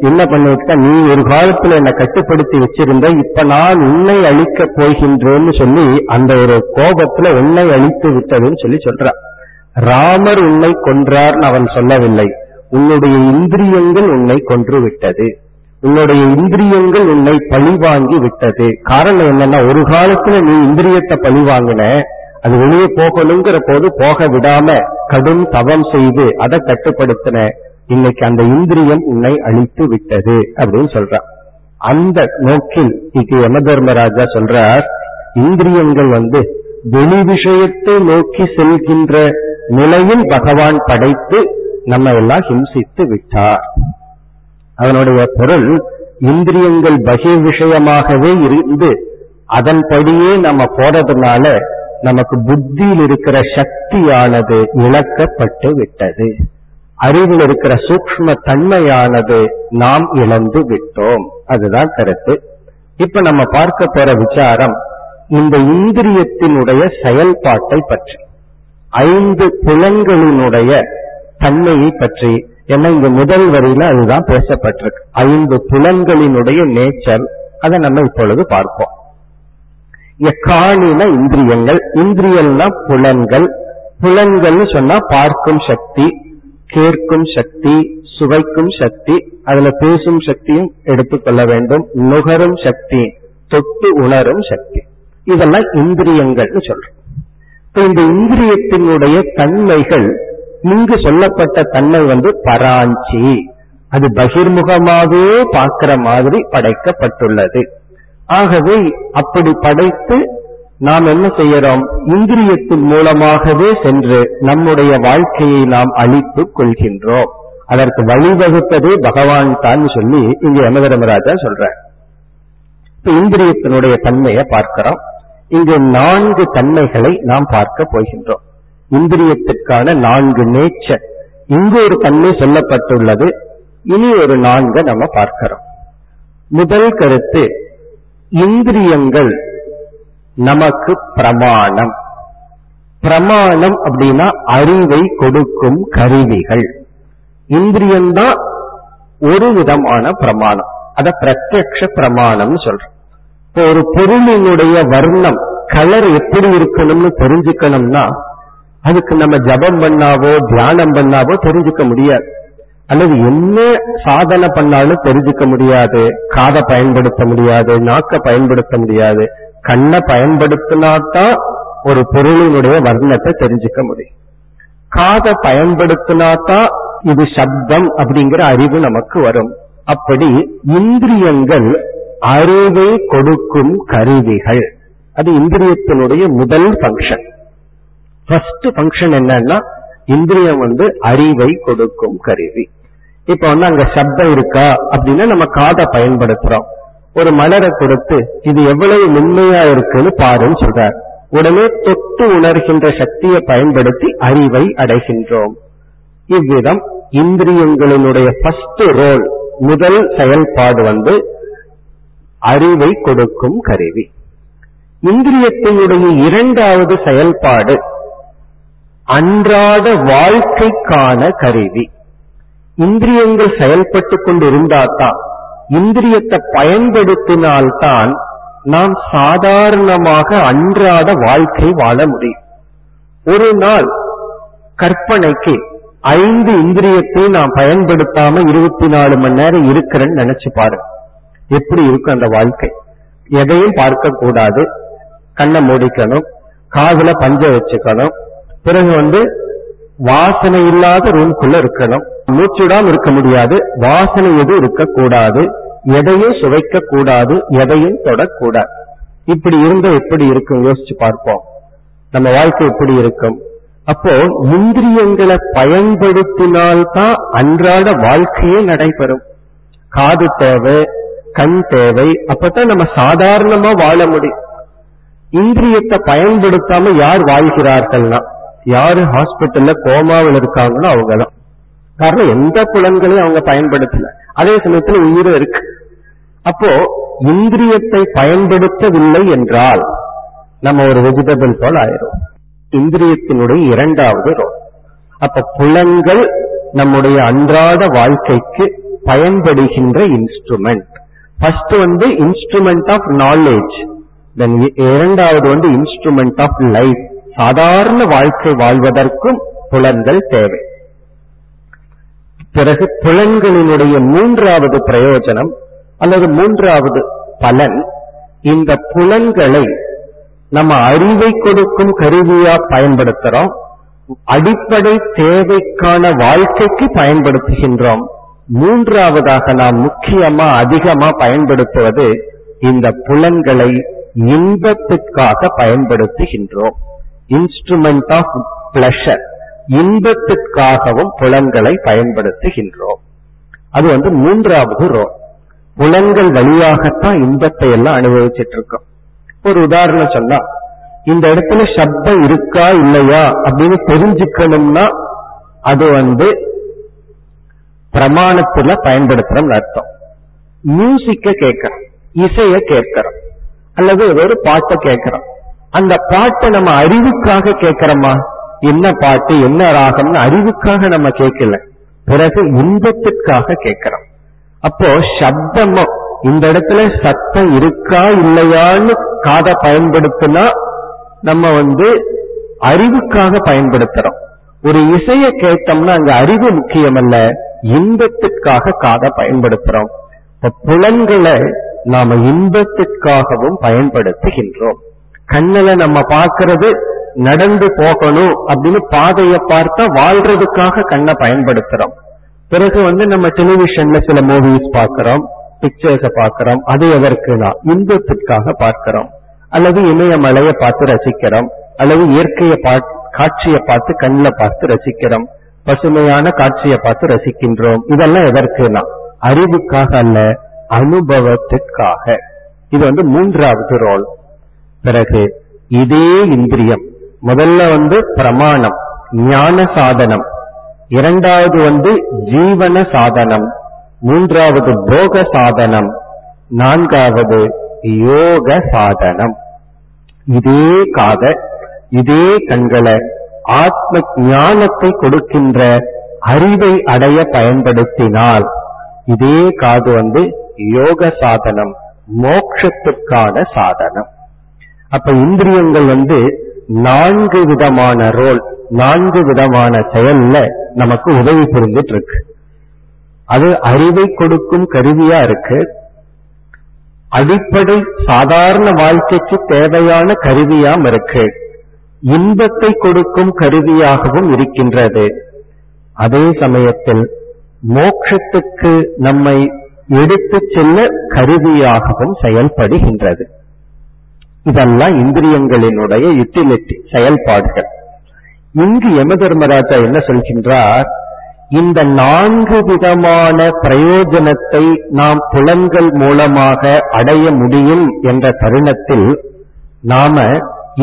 என்ன பண்ணிட்டா நீ ஒரு காலத்துல என்னை கட்டுப்படுத்தி வச்சிருந்த இப்ப நான் உன்னை அழிக்க போகின்றேன்னு சொல்லி அந்த ஒரு கோபத்துல உன்னை அழித்து விட்டதுன்னு சொல்லி சொல்ற. ராமர் உன்னை கொன்றார்னு அவன் சொல்லவில்லை. உன்னுடைய இந்திரியங்கள் உன்னை கொன்று விட்டது. உன்னுடைய இந்திரியங்கள் உன்னை பழி வாங்கி விட்டது. காரணம் என்னன்னா ஒரு காலத்துல நீ இந்திரியத்தை பழி வாங்கின அது வெளியே போகணுங்கிற போது போக விடாம கடும் தவம் செய்து அதை கட்டுப்படுத்தின. இன்னைக்கு அந்த இந்திரியம் உன்னை அழித்து விட்டது அப்படின்னு சொல்றான் அந்த நோக்கில் இது யம தர்மராஜா சொல்றார் இந்திரியங்கள் வந்து வெளி விஷயத்தை நோக்கி செல்கின்ற நிலையில் பகவான் படைத்து நம்ம எல்லாம் ஹிம்சித்து விட்டார். அதனுடைய பொருள் இந்திரியங்கள் பகிர் விஷயமாகவே இருந்து அதன்படியே நம்ம போறதுனால நமக்கு புத்தியில் இருக்கிற சக்தியானது இழக்கப்பட்டு விட்டது. அறிவில் இருக்கிற சூக்ம தன்மையானது நாம் இழந்து விட்டோம். அதுதான் கருத்து. இப்ப நம்ம பார்க்க போற விசாரம் இந்த இந்திரியத்தினுடைய செயல்பாட்டை பற்றி ஐந்து புலன்களினுடைய தன்மையை பற்றி. ஏன்னா இங்க முதல் வரியில அதுதான் பேசப்பட்டிருக்கு. ஐந்து புலன்களினுடைய நேச்சர் அதை நம்ம இப்பொழுது பார்ப்போம். எக்காணின இந்திரியங்கள் இந்திரியம்னா புலன்கள். புலன்கள்னு சொன்னா பார்க்கும் சக்தி கேட்கும் சக்தி சுவைக்கும் சக்தி அதுல பேசும் சக்தியும் எடுத்துக்கொள்ள வேண்டும். நுகரும் சக்தி தொட்டு உணரும் சக்தி. இதெல்லாம் இந்திரியங்கள்னு சொல்றோம். இப்ப இந்த இந்திரியத்தினுடைய தன்மைகள் இங்கு சொல்லப்பட்ட தன்மை வந்து பராஞ்சி. அது பகிர்முகமாகவே பார்க்கிற மாதிரி படைக்கப்பட்டுள்ளது. ஆகவே அப்படி படைத்து நாம் என்ன செய்யறோம்? இந்திரியத்தின் மூலமாகவே சென்று நம்முடைய வாழ்க்கையை நாம் அழித்துக் கொள்கின்றோம். அதற்கு வழிவகுத்ததே பகவான் தான் சொல்லி இங்க யமதர்மராஜா சொல்ற இந்திரியத்தினுடைய தன்மையை பார்க்கிறோம். இங்கு நான்கு தன்மைகளை நாம் பார்க்க போகின்றோம். இந்திரியத்திற்கான நான்கு நேச்சர். இங்கு ஒரு தன்மை சொல்லப்பட்டுள்ளது. இனி ஒரு நான்கு நம்ம பார்க்கிறோம். முதல் கருத்து இந்திரியங்கள் நமக்கு பிரமாணம். பிரமாணம் அப்படின்னா அறிவை கொடுக்கும் கருவிகள். இந்திரியம்தான் ஒரு விதமான பிரமாணம். அத பிரத்யக்ஷ பிரமாணம் சொல்றோம். இப்போ ஒரு பொருளினுடைய வர்ணம் கலர் எப்படி இருக்கணும்னு தெரிஞ்சுக்கணும்னா அதுக்கு நம்ம ஜபம் பண்ணாவோ தியானம் பண்ணாவோ தெரிஞ்சுக்க முடியாது. அல்லது என்ன சாதனை பண்ணாலும் தெரிஞ்சுக்க முடியாது. காதை பயன்படுத்த முடியாது நாக்க பயன்படுத்த முடியாது. கண்ணை பயன்படுத்தினாதான் ஒரு பொருளினுடைய வர்ணத்தை தெரிஞ்சுக்க முடியும். காதை பயன்படுத்தினாதான் இது சப்தம் அப்படிங்கிற அறிவு நமக்கு வரும். அப்படி இந்திரியங்கள் அறிவை கொடுக்கும் கருவிகள். அது இந்திரியத்தினுடைய முதல் பங்கன் ஃபர்ஸ்ட் ஃபங்க்ஷன் என்னன்னா இந்திரியம் வந்து அறிவை கொடுக்கும் கருவி. இப்ப வந்து அங்க சப்தம் இருக்கா அப்படின்னா நம்ம காதை பயன்படுத்துறோம். ஒரு மலரை கொடுத்து இது எவ்வளவு மென்மையா இருக்குன்னு பாருன்னு சொல்றார். உடனே தொட்டு உணர்கின்ற சக்தியை பயன்படுத்தி அறிவை அடைகின்றோம். இவ்விதம் இந்திரியங்களினுடைய ஃபர்ஸ்ட் ரோல் முதல் செயல்பாடு வந்து அறிவை கொடுக்கும் கருவி. இந்திரியத்தினுடைய இரண்டாவது செயல்பாடு அன்றாட வாழ்க்கைக்கான கருவி. இந்திரியங்கள் செயல்பட்டு கொண்டிருந்தால்தான் இந்திரியத்தை பயன்படுத்தினால்தான் நாம் சாதாரணமாக அன்றாட வாழ்க்கை வாழ முடியும். ஒரு நாள் கற்பனைக்கு ஐந்து இந்திரியத்தை நாம் பயன்படுத்தாம இருபத்தி நாலு மணி நேரம் இருக்கிறேன்னு நினைச்சு பாரு. எப்படி இருக்கும் அந்த வாழ்க்கை? எதையும் பார்க்க கூடாது. கண்ணை மூடிக்கணும். காதுல பஞ்ச வச்சுக்கணும். பிறகு வந்து வாசனை இல்லாத ரூம்குள்ள இருக்கணும். மூச்சுடாம இருக்க முடியாது. வாசனை எதுவும் இருக்கக்கூடாது. எதையும் சுவைக்க கூடாது எதையும் தொடக்கூடாது. இப்படி இருந்தா எப்படி இருக்கும்? யோசிச்சு பார்ப்போம். நம்ம வாழ்க்கை எப்படி இருக்கும்? அப்போ இந்திரியங்களை பயன்படுத்தினால்தான் அன்றாட வாழ்க்கையே நடைபெறும். காது தேவை கண் தேவை. அப்பதான் நம்ம சாதாரணமா வாழ முடியும். இந்திரியத்தை பயன்படுத்தாம யார் வாழ்கிறார்கள்னா யாரு ஹாஸ்பிட்டல்ல கோமாவில் இருக்காங்களோ அவங்கதான். காரணம் எந்த புலன்களையும் அவங்க பயன்படுத்தல. அதே சமயத்துல உயிரும் இருக்கு. அப்போ இந்திரியத்தை பயன்படுத்தவில்லை என்றால் நம்ம ஒரு வெஜிடபிள் போல் ஆயிரும். இந்திரியத்தினுடைய இரண்டாவது ரோல் அப்ப புலன்கள் நம்முடைய அன்றாட வாழ்க்கைக்கு பயன்படுகின்ற இன்ஸ்ட்ருமெண்ட் ஃபர்ஸ்ட் வந்து இன்ஸ்ட்ருமெண்ட் ஆஃப் நாலேஜ் தென் இரண்டாவது வந்து இன்ஸ்ட்ருமெண்ட் ஆஃப் லைஃப் சாதாரண வாழ்க்கை வாழ்வதற்கும் புலன்கள் தேவை. பிறகு புலன்களினுடைய மூன்றாவது பிரயோஜனம் அல்லது மூன்றாவது பலன் இந்த புலன்களை நம்ம அறிவை கொடுக்கும் கருவியா பயன்படுத்துறோம் அடிப்படை தேவைக்கான வாழ்க்கைக்கு பயன்படுத்துகின்றோம். மூன்றாவதாக நாம் முக்கியமா அதிகமா பயன்படுத்துவது இந்த புலன்களை இன்பத்துக்காக பயன்படுத்துகின்றோம். இன்ஸ்ட்ருமெண்ட் ஆஃப் பிளஷர் இன்பத்துக்காகவும் புலன்களை பயன்படுத்துகின்றோம். அது வந்து மூன்றாவது ரோ புலன்கள் வழியாகத்தான் இன்பத்தை எல்லாம் அனுபவிச்சுட்டு இருக்கோம் ஒரு உதாரணம் சொன்னா இந்த இடத்துல சப்தம் இருக்கா இல்லையா அப்படின்னு தெரிஞ்சுக்கணும்னா அது வந்து பிரமாணத்துல பயன்படுத்துறோம் அர்த்தம். மியூசிக்க கேட்கிறோம் இசைய கேட்கிறோம் அல்லது ஒரு பாட்டை கேட்கிறோம். அந்த பாட்டை நம்ம அறிவுக்காக கேட்கிறோமா? என்ன பாட்டு என்ன ராகம்னு அறிவுக்காக நம்ம கேட்கல. பிறகு இன்பத்திற்காக கேட்கிறோம். அப்போ சப்தமும் இந்த இடத்துல சத்தம் இருக்கா இல்லையான்னு காதை பயன்படுத்தினா நம்ம வந்து அறிவுக்காக பயன்படுத்துறோம். ஒரு இசையை கேட்டோம்னா அங்க அறிவு முக்கியமல்ல இன்பத்திற்காக காதை பயன்படுத்துறோம். இப்ப புலன்களை நாம இன்பத்திற்காகவும் பயன்படுத்துகின்றோம். கண்ணல நம்ம பார்க்கறது நடந்து போகணும் அப்படின்னு பாதையை பார்த்தா வாழ்றதுக்காக கண்ணை பயன்படுத்துறோம். பிறகு வந்து நம்ம டெலிவிஷன்ல சில மூவிஸ் பார்க்கிறோம் பிக்சர்ஸ பார்க்கிறோம் அது எதற்குனா இன்பத்திற்காக பார்க்கிறோம். அல்லது இமயமலையை பார்த்து ரசிக்கிறோம் அல்லது இயற்கையை காட்சியை பார்த்து கண்ணில் பார்த்து ரசிக்கிறோம். பசுமையான காட்சியை பார்த்து ரசிக்கின்றோம். இதெல்லாம் எதற்குனா அறிவுக்காக அல்ல அனுபவத்திற்காக. இது வந்து மூன்றாவது ரோல் பிறகு இதே இந்திரியம். முதல்ல வந்து பிரமாணம் ஞான சாதனம். இரண்டாவது வந்து ஜீவன சாதனம். மூன்றாவது போக சாதனம். நான்காவது யோக சாதனம். இதே காத இதே கண்களை ஆத்ம ஞானத்தை கொடுக்கின்ற அறிவை அடைய பயன்படுத்தினால் இதே காது வந்து யோக சாதனம் மோட்சத்துக்கான சாதனம். அப்ப இந்திரியங்கள் வந்து நான்கு விதமான ரோல் நான்கு விதமான செயல்ல நமக்கு உதவி புரிஞ்சிட்டு இருக்கு அது அறிவை கொடுக்கும் கருவியா இருக்கு. அடிப்படை சாதாரண வாழ்க்கைக்கு தேவையான கருவியாம் இருக்கு. இன்பத்தை கொடுக்கும் கருவியாகவும் இருக்கின்றது. அதே சமயத்தில் மோட்சத்துக்கு நம்மை எடுத்து செல்ல கருவியாகவும் செயல்படுகின்றது. இதெல்லாம் இந்திரியங்களினுடைய யுட்டிலிட்டி செயல்பாடுகள். இங்கு யம தர்மராஜா என்ன சொல்கின்றார்? இந்த நான்கு விதமான பிரயோஜனத்தை நாம் புலன்கள் மூலமாக அடைய முடியும் என்ற தருணத்தில் நாம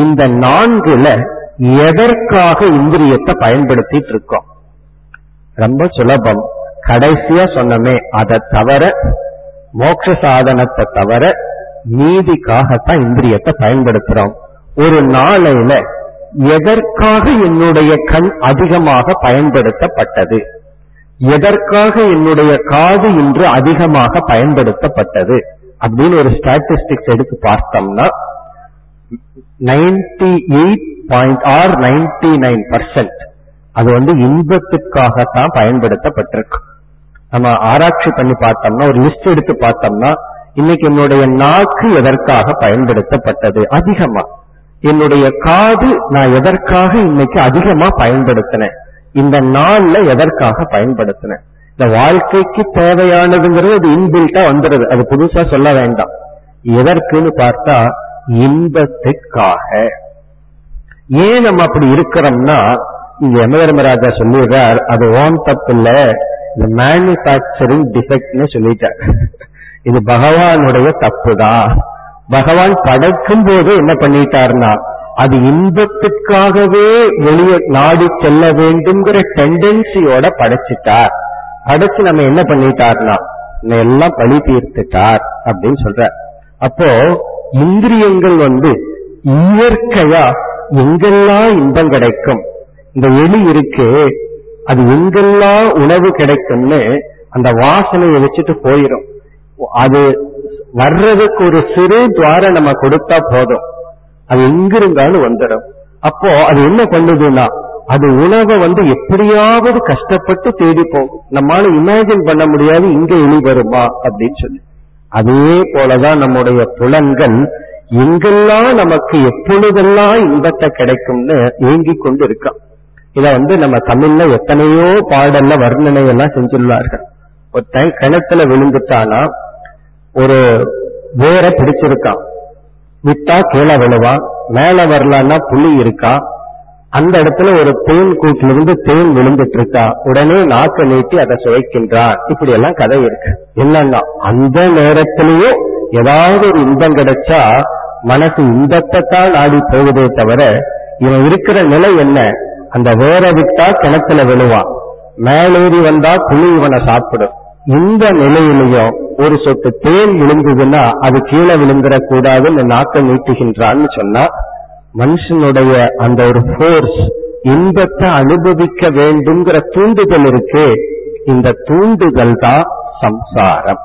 இந்த நான்குல எதற்காக இந்திரியத்தை பயன்படுத்திட்டு இருக்கோம்? ரொம்ப சுலபம். கடைசியா சொன்னமே அதை தவிர மோட்ச சாதனத்தை தவிர நீதிக்காகத்தான் இந்திரியத்தை பயன்படுத்துறோம். ஒரு நாளையில எதற்காக என்னுடைய கண் அதிகமாக பயன்படுத்தப்பட்டது? எதற்காக என்னுடைய காது இன்று அதிகமாக பயன்படுத்தப்பட்டது? அப்படின்னு ஒரு ஸ்டாட்டிஸ்டிக்ஸ் எடுத்து பார்த்தோம்னா ninety eight point or ninety nine percent அது வந்து இன்பத்துக்காகத்தான் பயன்படுத்தப்பட்டிருக்கு. நம்ம ஆராய்ச்சி பண்ணி பார்த்தோம்னா ஒரு லிஸ்ட் எடுத்து பார்த்தோம்னா இன்னைக்கு என்னுடைய நாக்கு எதற்காக பயன்படுத்தப்பட்டது? அதிகமா. என்னுடைய காது நான் எதற்காக இன்னைக்கு அதிகமா பயன்படுத்தினேன்? இந்த நாள்ல எதற்காக பயன்படுத்தினேன்? இந்த வாழ்க்கைக்கு தேவையானதுங்கிறது அது இன்பில்ட்டா வந்துடுது அது புதுசா சொல்ல வேண்டாம். எதற்குன்னு பார்த்தா இன்பத்துக்காக. ஏன் நம்ம அப்படி இருக்கிறோம்னா இங்க யமதர்மராஜா சொல்லிடுறார் அது ஓன் தப்பு இல்ல இந்த மேனுபேக்சரிங் டிஃபெக்ட்னு சொல்லிட்டார். இது பகவானுடைய தப்பு தான் பகவான் படைக்கும் போது என்ன பண்ணிட்டார்னா அது இன்பத்துக்காகவே வெளியே நாடி செல்ல வேண்டும்ங்கிற டெண்டன்சியோட படைச்சிட்டார். படைச்சு நம்ம என்ன பண்ணிட்டார்னா நம்ம எல்லாம் பழி தீர்த்துட்டார் அப்படின்னு சொல்ற அப்போ இந்திரியங்கள் வந்து இயற்கையா எங்கெல்லாம் இன்பம் கிடைக்கும்? இந்த எலி இருக்கு அது எங்கெல்லாம் உணவு கிடைக்கும்னு அந்த வாசனையை வச்சுட்டு போயிடும் அது வர்றதுக்கு ஒரு சிறு துவாரம் நம்ம கொடுத்தா போதும். அது எங்கிருந்தாலும் வந்துடும். அப்போ அது என்ன பண்ணுதுன்னா அது உணவை வந்து எப்படியாவது கஷ்டப்பட்டு தேடி போகும் நம்மால இமேஜின் பண்ண முடியாது இங்க இனி வருமா அப்படின்னு சொல்லி. அதே போலதான் நம்முடைய புலன்கள் எங்கெல்லாம் நமக்கு எப்பொழுதெல்லாம் இன்பத்தை கிடைக்கும்னு ஏங்கி கொண்டு இருக்கான். இத வந்து நம்ம தமிழ்ல எத்தனையோ பாடல்ல வர்ணனை எல்லாம் செஞ்சுள்ளார்கள். ஒருத்தன் கிணத்துல விழுந்துட்டானா ஒரு வேற பிடிச்சிருக்கான் விட்டா கீழே விழுவான் மேல வரலான்னா புளி இருக்கா. அந்த இடத்துல ஒரு தேன் கூட்டிலிருந்து தேன் விழுந்துட்டு இருக்கா உடனே நாக்க நீட்டி அதை சுவைக்கின்றான் இப்படி எல்லாம் கதை இருக்கு. என்னன்னா அந்த நேரத்திலேயும் ஏதாவது ஒரு இன்பம் கிடைச்சா மனசு இன்பத்தை தான் நாடி போகுதே தவிர இவன் இருக்கிற நிலை என்ன? அந்த வேற விட்டா கிணத்துல விழுவான் மேலேறி வந்தா புலி இவனை சாப்பிடும். இந்த நிலையிலையும் ஒரு சொட்டு தேன் விழுந்ததுன்னா அது கீழே விழுந்துடக்கூடாதுன்னு நாக்க நீட்டுகின்றான்னு சொன்னா மனுஷனுடைய அந்த ஒரு போர்ஸ் இன்பத்தை அனுபவிக்க வேண்டும்ங்கிற தூண்டுதல் இருக்கு இந்த தூண்டுதல் தான் சம்சாரம்.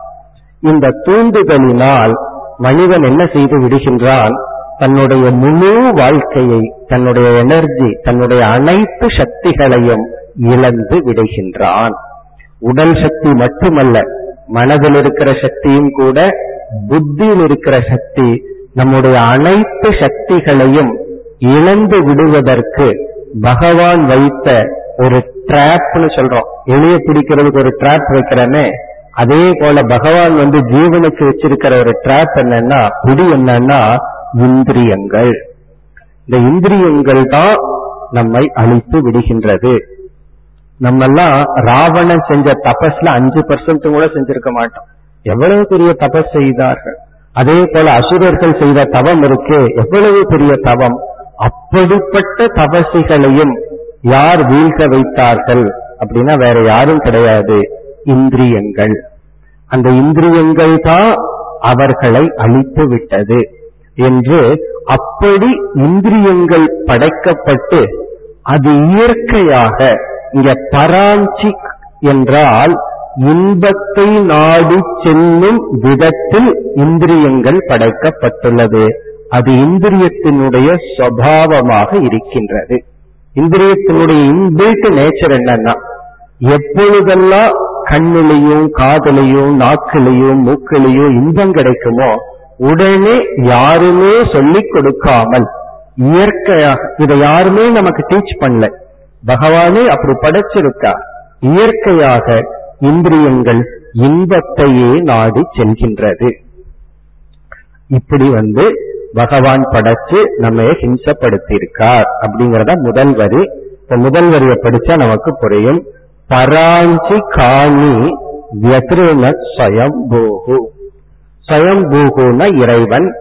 இந்த தூண்டுதலினால் மனிதன் என்ன செய்து விடுகின்றான்? தன்னுடைய முழு வாழ்க்கையை தன்னுடைய எனர்ஜி தன்னுடைய அனைத்து சக்திகளையும் இழந்து விடுகின்றான். உடல் சக்தி மட்டுமல்ல மனதில் இருக்கிற சக்தியும் கூட புத்தியில் இருக்கிற சக்தி நம்முடைய அனைத்து சக்திகளையும் இழந்து விடுவதற்கு பகவான் வைத்த ஒரு டிராப்னு சொல்றோம். எளிய பிடிக்கிறதுக்கு ஒரு டிராப் வைக்கிறேன்னு அதே போல பகவான் வந்து ஜீவனுக்கு வச்சிருக்கிற ஒரு டிராப் என்னன்னா புடி என்னன்னா இந்திரியங்கள். இந்த இந்திரியங்கள் தான் நம்மை அழித்து விடுகின்றது. நம்ம எல்லாம் ராவணன் செஞ்ச தபஸ்ல அஞ்சு பர்சன்ட் கூட செஞ்சிருக்க மாட்டோம். எவ்வளவு பெரிய தபஸ் செய்தார்கள்? அதே போல அசுரர்கள் செய்த தவம் இருக்கு எவ்வளவு பெரிய தவம்? அப்படிப்பட்ட தபசிகளையும் யார் வீழ்க வைத்தார்கள் அப்படின்னா வேற யாரும் கிடையாது. இந்திரியங்கள். அந்த இந்திரியங்கள் தான் அவர்களை அழித்து விட்டது என்று அப்படி இந்திரியங்கள் படைக்கப்பட்டு அது இயற்கையாக இங்க பராஞ்சி என்றால் இன்பத்தை நாடி செல்லும் விதத்தில் இந்திரியங்கள் படைக்கப்பட்டுள்ளது. அது இந்திரியத்தினுடைய சுவாவமாக இருக்கின்றது. இந்திரியத்தினுடைய இன்பில்ட் நேச்சர் என்னன்னா எப்பொழுதெல்லாம் கண்ணிலையும் காதலையும் நாக்கிலையும் மூக்கிலையும் இன்பம் கிடைக்குமோ உடனே யாருமே சொல்லிக் கொடுக்காமல் இயற்கையாக இதை யாருமே நமக்கு டீச் பண்ணல. பகவானே அப்படி படைச்சிருக்கா. இயற்கையாக இந்திரியங்கள் இன்பத்தையே நாடி செல்கின்றது. இப்படி வந்து பகவான் படைச்சு நம்ம ஹிம்சப்படுத்தி இருக்கார் அப்படிங்கறத முதல் வரி. இப்ப முதல் வரியை படிச்சா நமக்கு புரியும். பராஞ்சி காணி வியத்ருண ஸ்வயம்பூகு. ஸ்வயம்பூகுனா இறைவன்.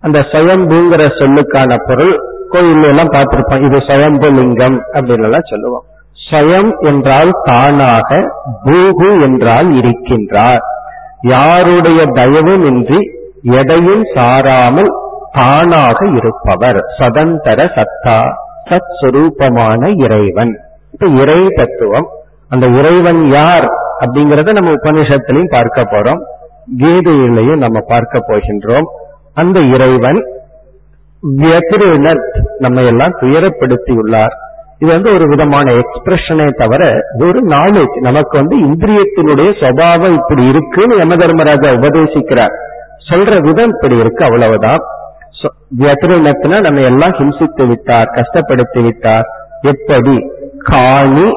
அந்த ஸ்வயம்பூங்கிற சொல்லுக்கான பொருள் கோயில் எல்லாம் பார்த்திருப்பான். இது சயம்பு லிங்கம் அப்படின்னு எல்லாம் சொல்லுவோம் ஸ்வயம் என்றால் தானாக பூகு என்றால் இருக்கின்றார். யாருடைய தயவும் இன்றி எதையும் சாராமல் தானாக இருப்பவர். சதந்தர சத்தா சத் சுரூபமான இறைவன். இப்ப இறை தத்துவம். அந்த இறைவன் யார் அப்படிங்கறத நம்ம உபநிஷத்திலையும் பார்க்க போறோம். கீதையிலையும் நம்ம பார்க்க போகின்றோம். அந்த இறைவன் வியதிருணர் நம்ம எல்லாம் துயரப்படுத்தியுள்ளார். இது வந்து ஒரு விதமான எக்ஸ்பிரஷனே தவிர இது ஒரு நாலேஜ் நமக்கு வந்து இந்திரியத்தினுடைய சுவாவம் இப்படி இருக்குன்னு யம தர்மராஜா உபதேசிக்கிறார். சொல்ற விதம் இப்படி இருக்கு அவ்வளவுதான். வியதிருணத்தின நம்ம எல்லாம் ஹிம்சித்து விட்டார் கஷ்டப்படுத்தி விட்டார். எப்படி? காணி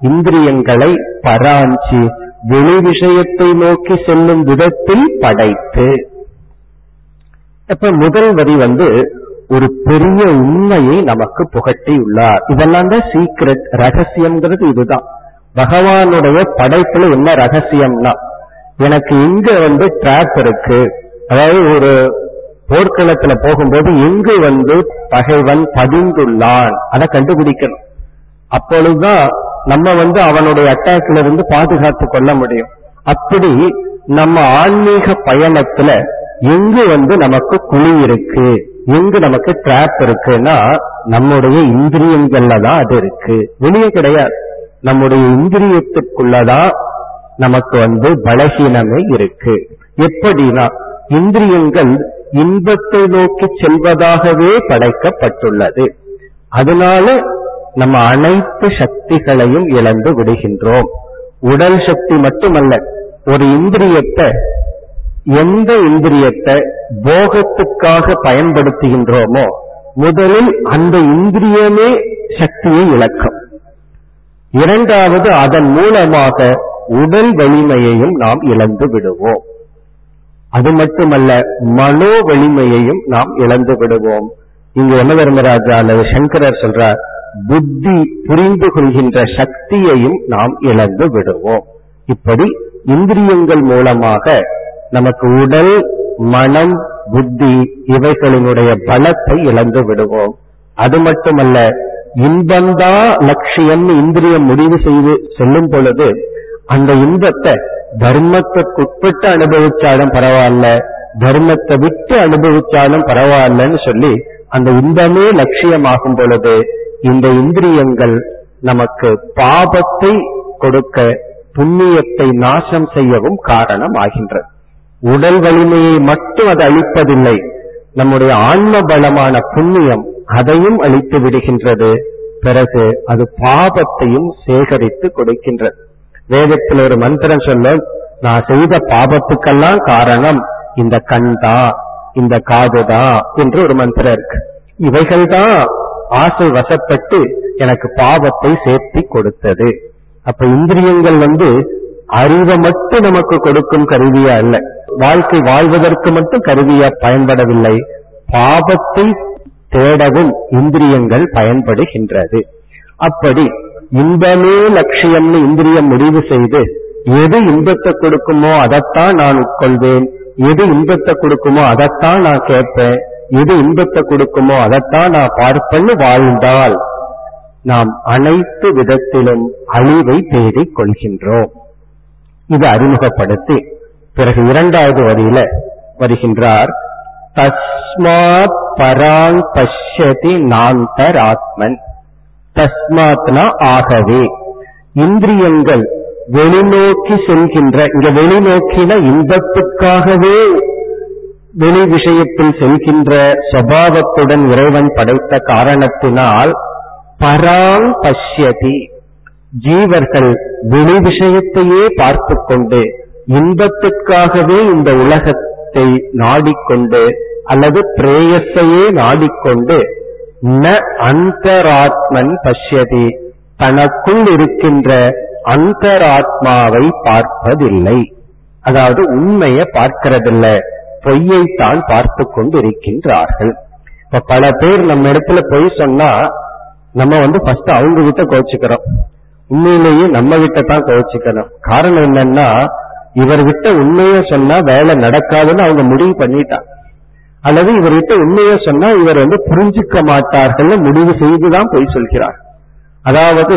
இந்திரியங்களை பராஞ்சி வெளி விஷயத்தை நோக்கி செல்லும் விதத்தில் படைத்து. அப்ப முதல் வரி வந்து ஒரு பெரிய உண்மையை நமக்கு புகட்டியுள்ளார். இதெல்லாம் தான் சீக்ரெட் ரகசியம்ங்கிறது இதுதான். பகவானுடைய படைப்புல என்ன ரகசியம்னா எனக்கு இங்க வந்து டிராப் இருக்கு. அதாவது ஒரு போர்க்களத்துல போகும்போது எங்கு வந்து பகைவன் பதிந்துள்ளான். அதை கண்டுபிடிக்கணும். அப்பொழுதுதான் நம்ம வந்து அவனுடைய அட்டாக்ல இருந்து பாதுகாத்து கொள்ள முடியும். அப்படி நம்ம ஆன்மீக பயணத்துல எங்கு வந்து நமக்கு குழி இருக்கு. எங்கு நமக்கு டிராப் இருக்குன்னா நம்முடைய இந்திரியங்கள்ல தான் அது இருக்கு. வெளியே கிடையாது. நம்முடைய இந்திரியத்துக்குள்ளதான் நமக்கு வந்து பலகீனமே இருக்கு. எப்படின்னா இந்திரியங்கள் இன்பத்தை நோக்கி செல்வதாகவே படைக்கப்பட்டுள்ளது. அதனால நம்ம அனைத்து சக்திகளையும் இழந்து விடுகின்றோம். உடல் சக்தி மட்டுமல்ல ஒரு இந்திரியத்தை எந்த இந்திரியத்தை போகத்துக்காக பயன்படுத்துகின்றோமோ முதலில் அந்த இந்திரியமே சக்தியை இழக்கும். இரண்டாவது அதன் மூலமாக உடல் வலிமையையும் நாம் இழந்து விடுவோம். அது மட்டுமல்ல மனோ வலிமையையும் நாம் இழந்து விடுவோம். இங்கு என்ன தர்மராஜா அல்லது சங்கரர் சொல்றார் புத்தி புரிந்து கொள்கின்ற சக்தியையும் நாம் இழந்து விடுவோம். இப்படி இந்திரியங்கள் மூலமாக நமக்கு உடல் மனம் புத்தி இவைகளினுடைய பலத்தை இழந்து விடுவோம். அது மட்டுமல்ல இன்பந்தா லட்சியம் இந்திரியம் முடிவு செய்து செல்லும் பொழுது அந்த இன்பத்தை தர்மத்துக்குட்பட்டு அனுபவிச்சாலும் பரவாயில்ல தர்மத்தை விட்டு அனுபவிச்சாலும் பரவாயில்லன்னு சொல்லி அந்த இன்பமே லட்சியமாகும் பொழுது இந்த இந்திரியங்கள் நமக்கு பாபத்தை கொடுக்க புண்ணியத்தை நாசம் செய்யவும் காரணம் ஆகின்றது உடல் வலிமையை மட்டும் அது அளிப்பதில்லை. நம்முடைய ஆன்ம பலமான புண்ணியம் அதையும் அளித்து விடுகின்றது. பிறகு அது பாபத்தையும் சேகரித்து கொடுக்கின்றது. வேதத்தில் ஒரு மந்திரம் சொல்லும் நான் செய்த பாபத்துக்கெல்லாம் காரணம் இந்த கண் தான் இந்த காதுதா என்று ஒரு மந்திரம் இருக்கு. இவைகள் தான் ஆசை வசப்பட்டு எனக்கு பாவத்தை சேர்த்தி கொடுத்தது. அப்ப இந்திரியங்கள் வந்து அறிவை மட்டும் நமக்கு கொடுக்கும் கருவியா அல்ல. வாழ்க்கை வாழ்வதற்கு மட்டும் கருவியா பயன்படவில்லை. பாபத்தை தேடவும் இந்திரியங்கள் பயன்படுகின்றது. அப்படி இன்பமே லட்சியம்னு இந்திரியம் முடிவு செய்து எது இன்பத்தை கொடுக்குமோ அதைத்தான் நான் உட்கொள்வேன். எது இன்பத்தை கொடுக்குமோ அதைத்தான் நான் கேட்பேன். எது இன்பத்தை கொடுக்குமோ அதைத்தான் நான் பார்ப்பேன்னு வாழ்ந்தால் நாம் அனைத்து விதத்திலும் அழிவை தேடிக் கொள்கின்றோம். இது அறிமுகப்படுத்தி பிறகு இரண்டாவது வரியில வருகின்றார். தஸ்மாத் பராங் பஷ்யதி நாந்தராத்மன். தஸ்மாத்னா ஆகவே. இந்திரியங்கள் வெளிநோக்கி செல்கின்ற இங்க வெளிநோக்கின இன்பத்துக்காகவே வெளி விஷயத்தில் செல்கின்ற சபாவத்துடன் இறைவன் படைத்த காரணத்தினால் பராங் பஷ்யதி. ஜீவர்கள் வெளி விஷயத்தையே பார்த்து கொண்டு இன்பத்துக்காகவே இந்த உலகத்தை நாடிக்கொண்டு அல்லது பிரேயஸையே நாடிக்கொண்டு ந அந்தராத்மன் பஷ்யதி. தனக்குள் இருக்கின்ற அந்தராத்மாவை பார்ப்பதில்லை. அதாவது உண்மையை பார்க்கிறதில்லை. பொய்யைத்தான் பார்த்து கொண்டு இருக்கின்றார்கள் இப்ப பல பேர் நம்ம இடத்துல பொய் சொன்னா நம்ம வந்து ஃபர்ஸ்ட் அவங்க கிட்ட கோச்சுக்கிறோம். உண்மையிலேயே நம்ம கிட்ட தான் கோச்சுக்கணும் காரணம் என்னன்னா இவர்கிட்ட உண்மையை சொன்னா வேலை நடக்காதுன்னு அவங்க முடிவு பண்ணிட்டாங்க. அல்லது இவர்கிட்ட உண்மையை சொன்னா இவர் வந்து புரிஞ்சுக்க மாட்டார்கள் முடிவு செய்துதான் பொய் சொல்கிறார். அதாவது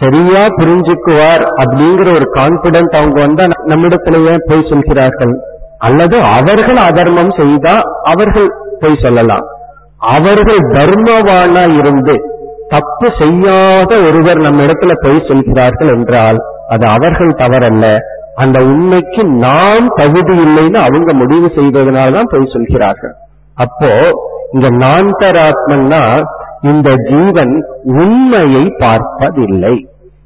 சரியா புரிஞ்சுக்குவார் அப்படிங்கிற ஒரு கான்பிடன்ட் அவங்க வந்தா நம்மிடத்துல ஏன் பொய் சொல்கிறார்கள்? அல்லது அவர்கள் அதர்மம் செய்தா அவர்கள் போய் சொல்லலாம். அவர்கள் தர்மவானா இருந்து தப்பு செய்யாத ஒருவர் நம்ம இடத்துல பொய் சொல்கிறார்கள் என்றால் அது அவர்கள் தவறல்ல. அந்த உண்மைக்கு நாம் தகுதி இல்லைன்னு அவங்க முடிவு செய்ததுனால்தான் பொய் சொல்கிறார்கள். அப்போ இந்த நாந்தராத்மன்னா இந்த ஜீவன் உண்மையை பார்ப்பதில்லை.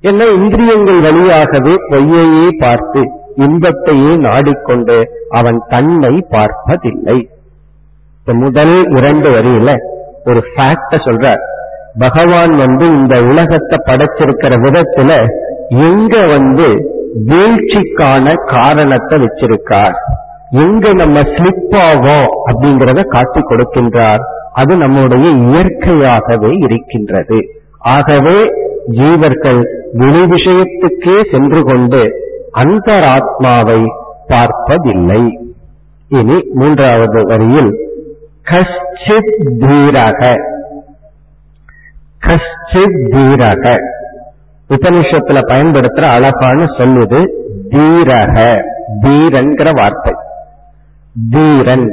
என்ன இந்திரியங்கள் வழியாகவே பொய்யையே பார்த்து இன்பத்தையே நாடிக்கொண்டு அவன் தன்னை பார்ப்பதில்லை. முதல் இரண்டு வரியில ஒரு ஃபேக்ட சொல்ற பகவான் வந்து இந்த உலகத்தை படைச்சிருக்கிற விதத்துல எங்க வந்து வீழ்ச்சிக்கான காரணத்தை வச்சிருக்கார். எங்க நம்ம ஸ்லிப் ஆகும் அப்படிங்கறத காட்டி கொடுக்கின்றார். அது நம்முடைய இயற்கையாகவே இருக்கின்றது. ஆகவே ஜீவர்கள் வெளி விஷயத்துக்கே சென்று கொண்டு அந்தராத்மாவை பார்ப்பதில்லை. இனி மூன்றாவது வரியில் கஷ்டித் தீரக. கஷ்டித் தீரக உபனிஷத்துல பயன்படுத்துற அழகான சொல்லுது தீரக. தீரன்கிற வார்த்தை. தீரன்.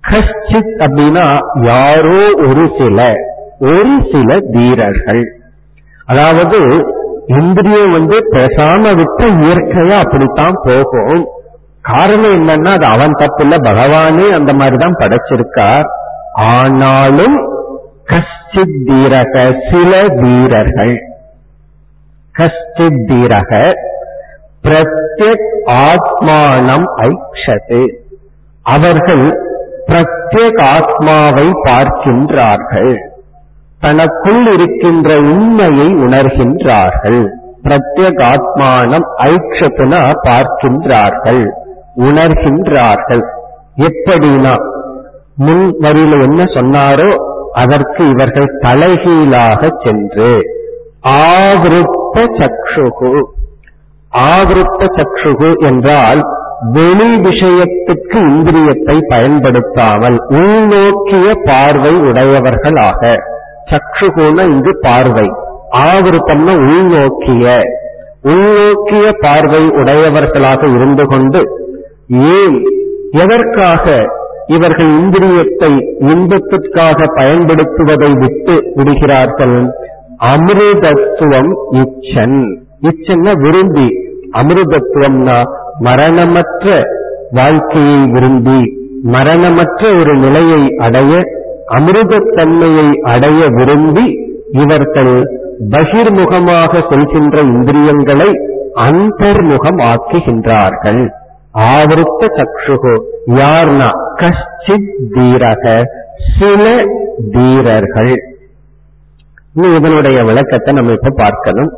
கஷ்டித் அப்படின்னா யாரோ ஒரு சில ஒரு சில தீரர்கள். அதாவது இந்திரியம் வந்து பேசாம விட்ட இயற்கையா அப்படித்தான் போகும். காரணம் என்னன்னா அது அவன் தப்பு இல்ல பகவானே அந்த மாதிரிதான் படைச்சிருக்கார். ஆனாலும் கஷ்டித் தீரக சில வீரர்கள். கஷ்டித் தீரக பிரத்யக் ஆத்மானம் ஐக்ஷது. அவர்கள் பிரத்யேக ஆத்மாவை பார்க்கின்றார்கள். தனக்குள் இருக்கின்ற உண்மையை உணர்கின்றார்கள். பிரத்யேக ஆத்மானம் ஐக்ஷத்துனா பார்க்கின்றார்கள். உணர்கின்றார்கள். எப்படின்னா முன் வரியில என்ன சொன்னாரோ அதற்கு இவர்கள் தலைகீழாக சென்று ஆவிருத்த சக்ஷுகு. ஆவிருத்த சக்ஷுகு என்றால் வெளி விஷயத்துக்கு இந்திரியத்தை பயன்படுத்தாமல் உள்நோக்கிய பார்வை உடையவர்களாக. சக்ஷுகுன இங்கு பார்வை. ஆவிருத்தம்னா உள்நோக்கிய. உள்நோக்கிய பார்வை உடையவர்களாக இருந்து கொண்டு ஏன் எதற்காக இவர்கள் இந்திரியத்தை இன்பத்திற்காக பயன்படுத்துவதை விட்டு விடுகிறார்கள். அமிர்தத்துவம் இச்சன். இச்சன்னா விரும்பி. அமிர்தத்துவம்னா மரணமற்ற வாழ்க்கையை விரும்பி. மரணமற்ற ஒரு நிலையை அடைய அமிர்தத்தன்மையை அடைய விரும்பி இவர்கள் பகிர்முகமாக சொல்கின்ற இந்திரியங்களை அந்தர்முகம் ஆக்குகின்றார்கள் ஆவருத்த சக்ஷுகு யார்னா? கஷ்டித் தீரக சில தீரர்கள். இனி இதனுடைய விளக்கத்தை நம்ம இப்ப பார்க்கணும்.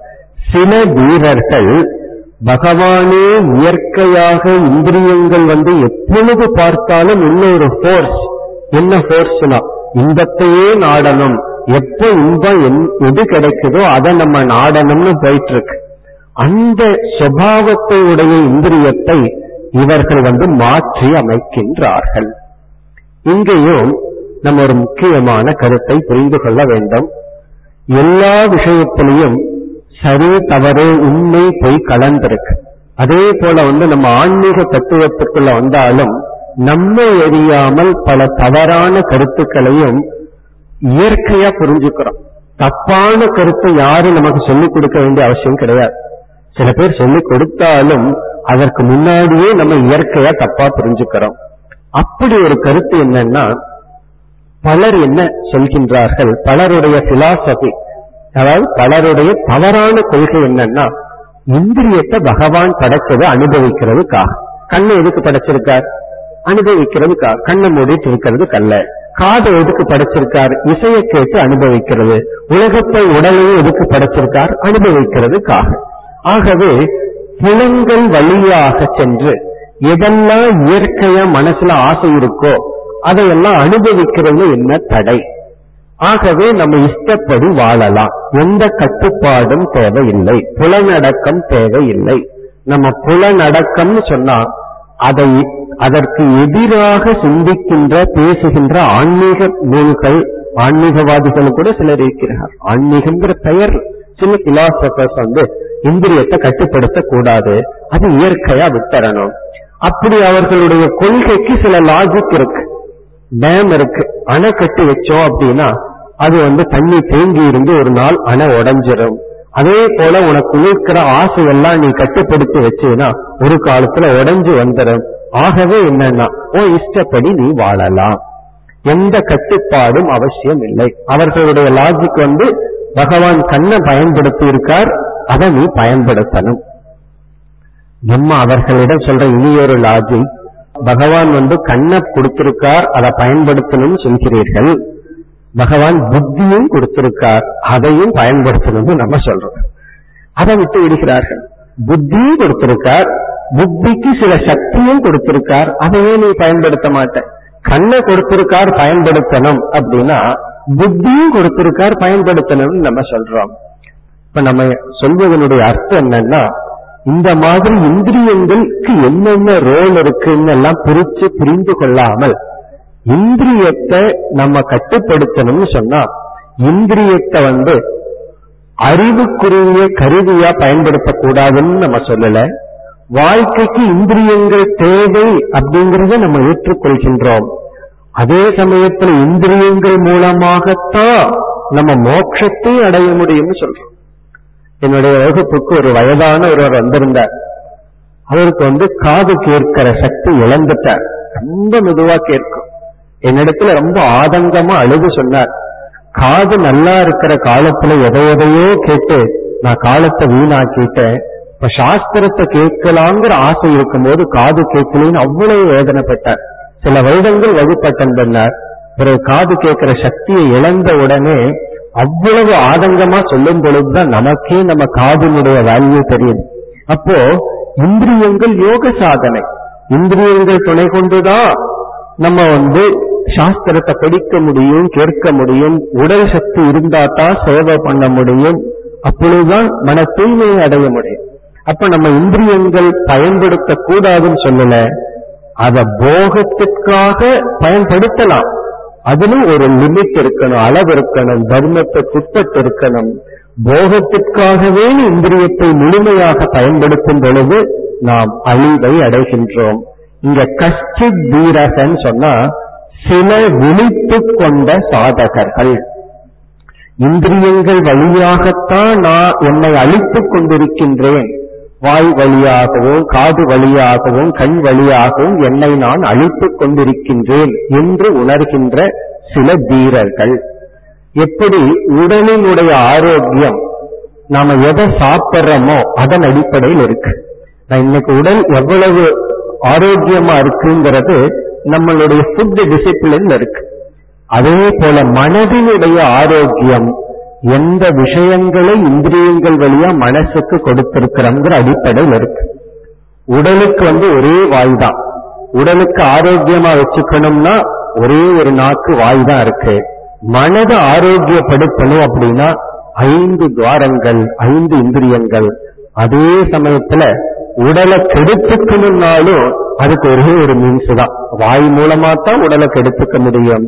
சில வீரர்கள் பகவானே இயற்கையாக இந்திரியங்கள் வந்து எப்பொழுது பார்த்தாலும் இன்னொரு ஃபோர்ஸ் என்ன ஃபோர்ஸ்னா இன்பத்தையே நாடணும். எப்ப இன்பம் என்- எது கிடைக்குதோ அதை நம்ம நாடணும்னு போயிட்டு இருக்கு. அந்த சுபாவத்தை உடைய இந்திரியத்தை இவர்கள் வந்து மாற்றி அமைக்கின்றார்கள். இங்கேயும் நம்ம ஒரு முக்கியமான கருத்தை புரிந்து கொள்ள வேண்டும். எல்லா விஷயத்திலையும் சரி தவறு உண்மை போய் கலந்திருக்கு. அதே போல வந்து நம்ம ஆன்மீக தத்துவத்துக்குள்ள வந்தாலும் நம்ம எரியாமல் பல தவறான கருத்துக்களையும் இயற்கையா புரிஞ்சுக்கிறோம். தப்பான கருத்தை யாரும் நமக்கு சொல்லிக் கொடுக்க வேண்டிய அவசியம் கிடையாது. சில பேர் சொல்லிக் கொடுத்தாலும் அதற்கு முன்னாடியே நம்ம இயற்கையா தப்பா புரிஞ்சுக்கிறோம். அப்படி ஒரு கருத்து என்னன்னா பலர் என்ன சொல்கின்றார்கள்? பலருடைய பிலாசபி அதாவது பலருடைய தவறான கொள்கை என்னன்னா இந்திரியத்தை பகவான் படைச்சது அனுபவிக்கிறதுக்காக. கண்ணை எதுக்கு படைச்சிருக்கார்? அனுபவிக்கிறதுக்காக. கண்ணை மூடிட்டு இருக்கிறது கல்ல காதை எதுக்கு படைச்சிருக்கார்? இசையை கேட்டு அனுபவிக்கிறது. உலகத்தை உடலையும் எதுக்கு படைச்சிருக்கார்? அனுபவிக்கிறதுக்காக. ஆகவே புலங்கள் வழியாக சென்று எதெல்லாம் இயற்கையா மனசுல ஆசை இருக்கோ அதையெல்லாம் அனுபவிக்கிறது என்ன தடை? ஆகவே நம்ம இஷ்டப்படி வாழலாம். எந்த கட்டுப்பாடும் தேவையில்லை. புலனடக்கம் தேவையில்லை. நம்ம புலநடக்கம்னு சொன்னா அதை அதற்கு எதிராக சிந்திக்கின்ற பேசுகின்ற ஆன்மீக நூல்கள் ஆன்மீகவாதிகள் கூட சிலர் இருக்கிறார் ஆன்மீகம்ங்கிற பெயர் சில பிலாசபர்ஸ் வந்து இந்திரியத்தை கட்டுப்படுத்த கூடாது அது இயற்கையா வித்தரணும் அப்படி அவர்களுடைய கொள்கைக்கு சில லாஜிக் இருக்கு. டேம் இருக்கு. அணை கட்டி வச்சோம் அப்படின்னா அது வந்து தண்ணி தேங்கி இருந்து ஒரு நாள் அணை உடஞ்சிரும். அதே போல உனக்கு இருக்கிற ஆசையெல்லாம் நீ கட்டுப்படுத்தி வச்சேன்னா ஒரு காலத்துல உடைஞ்சு வந்துடும் ஆகவே என்னன்னா உன் இஷ்டப்படி நீ வாழலாம். எந்த கட்டுப்பாடும் அவசியம் இல்லை. அவர்களுடைய லாஜிக் வந்து பகவான் கண்ணை பயன்படுத்தி இருக்கார் அதை நீ பயன்படுத்தணும். நம்ம அவர்களிடம் சொல்ற இனியொரு லாஜிக் பகவான் வந்து கண்ணை கொடுத்திருக்கார் அதை பயன்படுத்தணும்னு சொல்கிறீர்கள். பகவான் புத்தியும் கொடுத்திருக்கார் அதையும் பயன்படுத்தணும்னு நம்ம சொல்றோம். அதை விட்டு விடுகிறார்கள். புத்தியும் கொடுத்திருக்கார் புத்திக்கு சில சக்தியும் கொடுத்திருக்கார் அதையே நீ பயன்படுத்த மாட்ட. கண்ணை கொடுத்திருக்கார் பயன்படுத்தணும் அப்படின்னா புத்தியும் கொடுத்திருக்கார் பயன்படுத்தணும்னு நம்ம சொல்றோம். இப்ப நம்ம சொல்வதனுடைய அர்த்தம் என்னன்னா இந்த மாதிரி இந்திரியங்களுக்கு என்னென்ன ரோல் இருக்குன்னு எல்லாம் பிரிச்சு புரிந்து கொள்ளாமல் இந்திரியத்தை நம்ம கட்டுப்படுத்தணும்னு சொன்னா இந்திரியத்தை வந்து அறிவுக்குரிய கருவியா பயன்படுத்தக்கூடாதுன்னு நம்ம சொல்லல. வாழ்க்கைக்கு இந்திரியங்கள் தேவை அப்படிங்கறத நம்ம ஏற்றுக்கொள்கின்றோம். அதே சமயத்துல இந்திரியங்கள் மூலமாகத்தான் நம்ம மோட்சத்தை அடைய முடியும்னு சொல்றோம். என்னுடைய வகுப்புக்கு ஒரு வயதான ஒருவர் வந்திருந்தார். அவருக்கு வந்து காது கேட்கிற சக்தி இழந்துட்டார். ரொம்ப மெதுவா கேட்கும். என்னிடத்துல ரொம்ப ஆதங்கமா அழுது சொன்னார். காது நல்லா இருக்கிற காலத்துல எதை எதையோ கேட்டு நான் காலத்தை வீணாக்கிட்டேன். இப்ப சாஸ்திரத்தை கேட்கலாங்கிற ஆசை இருக்கும்போது காது கேட்கலன்னு அவ்வளவு வேதனைப்பட்டார். சில வருடங்கள் வகுப்பட்டன் பண்ணார் பிறகு காது கேட்கிற சக்தியை இழந்த உடனே அவ்வளவு ஆதங்கமா சொல்லும் பொழுதுதான் நமக்கே நம்ம காதினுடைய வேல்யூ தெரியுது அப்போ இந்திரியங்கள் யோக சாதனை. இந்திரியங்கள் துணை கொண்டுதான் நம்ம வந்து சாஸ்திரத்தை படிக்க முடியும் கேட்க முடியும் உடல் சக்தி இருந்தா தான் சேவை பண்ண முடியும். அப்பொழுதுதான் மன தூய்மையை அடைய முடியும். அப்ப நம்ம இந்திரியங்கள் பயன்படுத்த கூடாதுன்னு சொல்லல அத போகத்துக்காக பயன்படுத்தலாம். அதிலும் ஒரு லிமிட் இருக்கணும் அளவு இருக்கணும் தர்மத்தை இருக்கணும் போகத்திற்காகவே இந்திரியத்தை முழுமையாக பயன்படுத்தும் பொழுது நாம் அழிவை அடைகின்றோம். இங்க கஷ்டித் தீரகன் சொன்னா சில விழித்து கொண்ட சாதகர்கள். இந்திரியங்கள் வழியாகத்தான் நான் என்னை அழித்துக் கொண்டிருக்கின்றேன். வாய் வழியாகவும் காது வழியாகவும் கண் வழியாகவும் என்னை நான் அழித்துக் கொண்டிருக்கின்றேன் என்று உணர்கின்ற சில தீரர்கள் எப்படி உடலினுடைய ஆரோக்கியம் நாம எதை சாப்பிட்றோமோ அதன் அடிப்படையில் இருக்கு. நான் இன்னைக்கு உடல் எவ்வளவு ஆரோக்கியமா இருக்குங்கிறது நம்மளுடைய ஃபுட் டிசிப்ளின் இருக்கு. அதே போல மனதினுடைய ஆரோக்கியம் எந்த விஷயங்களை இந்திரியங்கள் வழியா மனசுக்கு கொடுத்திருக்கிறோங்கிற அடிப்படையில் இருக்கு. உடலுக்கு வந்து ஒரே வாய் தான் உடலுக்கு ஆரோக்கியமா வச்சுக்கணும்னா ஒரே ஒரு நாக்கு வாய் தான் இருக்கு. மனதை ஆரோக்கியப்படுத்தணும் அப்படின்னா ஐந்து துவாரங்கள் ஐந்து இந்திரியங்கள். அதே சமயத்துல உடலை கெடுத்துக்கணும்னாலும் அதுக்கு ஒரே ஒரு மீன்ஸ் தான். வாய் மூலமா தான் உடலை கெடுத்துக்க முடியும்.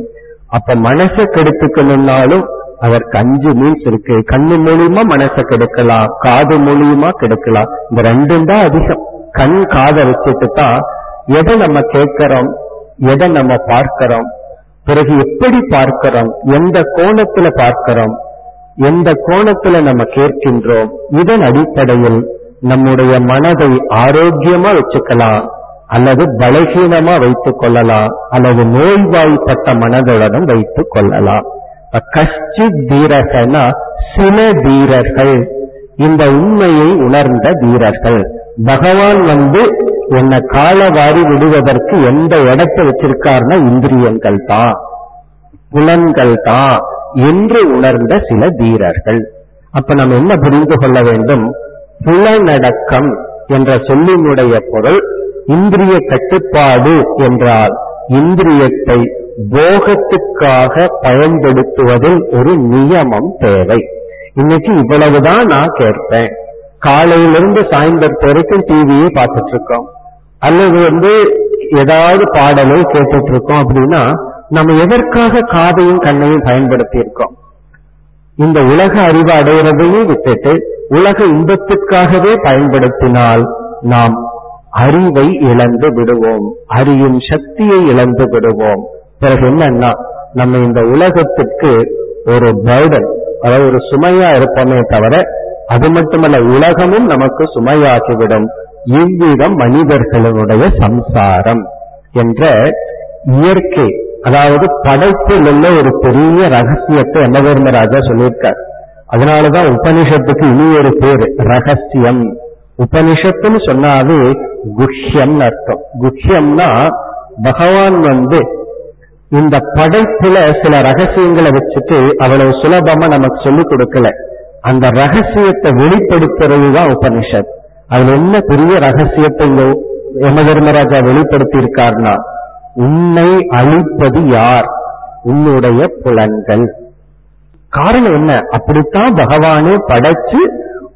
அப்ப மனசை கெடுத்துக்கணும்னாலும் அதற்கு அஞ்சு மீன்ஸ் இருக்கு. கண்ணு மூலியமா மனசை கெடுக்கலாம் காது மூலியமா கெடுக்கலாம். இந்த ரெண்டும் தான் அதிகம். கண் காதை வச்சுட்டு தான் எதை நம்ம கேட்கிறோம் எதை நம்ம பார்க்கிறோம் பிறகு எப்படி பார்க்கிறோம் எந்த கோணத்துல பார்க்கிறோம் எந்த கோணத்துல நம்ம கேட்கின்றோம் இதன் அடிப்படையில் நம்முடைய மனதை ஆரோக்கியமா வச்சுக்கலாம் அல்லது பலகீனமா வைத்துக் கொள்ளலாம் அல்லது நோய்வாய்ப்பட்ட மனதுடனும் வைத்துக் கொள்ளலாம். கஷ்டி தீரகனா சில தீரர்கள். இந்த உண்மையை உணர்ந்த வீரர்கள் பகவான் வந்து என்னை காலவாரி விடுவதற்கு எந்த இடத்தை வச்சிருக்காருன்னா இந்திரியங்கள் தான். புலன்கள் தான் என்று உணர்ந்த சில தீரர்கள். அப்ப நம்ம என்ன புரிந்து கொள்ள வேண்டும்? புலனடக்கம் என்ற சொல்லினுடைய பொருள் இந்திரிய கட்டுப்பாடு என்றால் இந்திரியத்தை போகத்துக்காக பயன்படுத்துவதில் ஒரு நியமம் தேவை. இன்னைக்கு இவ்வளவுதான் நான் கேட்பேன். காலையிலிருந்து சாயந்தரத்து வரைக்கும் டிவியை பார்த்துட்டு இருக்கோம் அல்லது வந்து ஏதாவது பாடலை கேட்டுட்டு இருக்கோம் அப்படின்னா நம்ம எதற்காக காதையும் கண்ணையும் பயன்படுத்தி இருக்கோம் இந்த உலக அறிவு அடைகிறதையும் விட்டுட்டு உலக இன்பத்திற்காகவே பயன்படுத்தினால் நாம் அறிவை இழந்து விடுவோம். அறியும் சக்தியை இழந்து விடுவோம். பிறகு என்னன்னா நம்ம இந்த உலகத்திற்கு ஒரு பர்டன் அதாவது ஒரு சுமையா இருப்போமே தவிர அது மட்டுமல்ல உலகமும் நமக்கு சுமையாகிவிடும். இவ்விதம் மனிதர்களுடைய சம்சாரம் என்ற இயற்கை அதாவது படைப்பில் உள்ள ஒரு பெரிய ரகசியத்தை யமதர்மராஜா சொல்லியிருக்கார். அதனாலதான் உபனிஷத்துக்கு இனி ஒரு பேரு ரகசியம். உபனிஷத்துன்னு சொன்னாவே குஹ்யம் அர்த்தம். குஹ்யம்னா பகவான் வந்து இந்த படைப்புல சில ரகசியங்களை வச்சுட்டு அவ்வளவு சுலபமா நமக்கு சொல்லிக் கொடுக்கல. அந்த ரகசியத்தை வெளிப்படுத்துறதுதான் உபனிஷத். அதுல என்ன பெரிய ரகசியத்தை இங்க யம தர்மராஜா வெளிப்படுத்தி இருக்காருன்னா உன்னை அழிப்பது யார்? உன்னுடைய புலன்கள். காரணம் என்ன? அப்படித்தான் பகவானே படைச்சு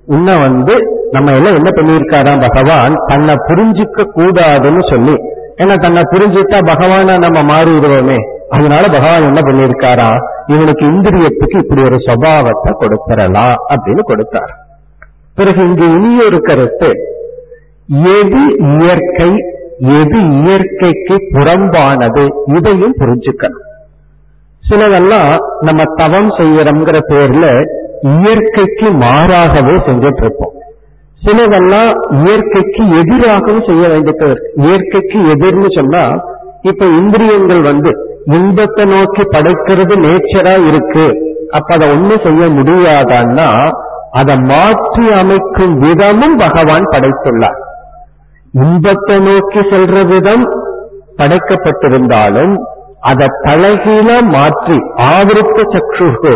உன்னை வந்து நம்ம எல்லாம் என்ன பண்ணியிருக்காராம்? பகவான் தன்னை புரிஞ்சுக்க கூடாதுன்னு சொல்லி ஏன்னா தன்னை புரிஞ்சுட்டா பகவானா நம்ம மாறிடுவோமே? அதனால பகவான் என்ன பண்ணியிருக்காரா? இவனுக்கு இந்திரியத்துக்கு இப்படி ஒரு சுபாவத்தை கொடுத்துடலாம் அப்படின்னு கொடுத்தார். பிறகு இங்கு இனியொரு கருத்து எது இயற்கை எது இயற்கைக்கு புறம்பானது? இதையும் புரிஞ்சுக்கணும். சிலதெல்லாம் நம்ம தவம் செய்யறோங்கிற பேர்ல இயற்கைக்கு மாறாகவே செஞ்சுட்டு இருப்போம். சிலதெல்லாம் இயற்கைக்கு எதிராகவும் செய்ய வேண்டியது. இயற்கைக்கு எதிர்னு சொன்னா இப்ப இந்திரியங்கள் வந்து இன்பத்தை நோக்கி படைக்கிறது நேச்சரா இருக்கு. அப்ப அதை ஒண்ணு செய்ய முடியாதான்னா அதை மாற்றி அமைக்கும் விதமும் பகவான் படைத்துள்ளார். இன்பத்தை நோக்கி செல்ற விதம் படைக்கப்பட்டிருந்தாலும் அதை தலைகீழ மாற்றி ஆவிருத்த சக்ஷுகு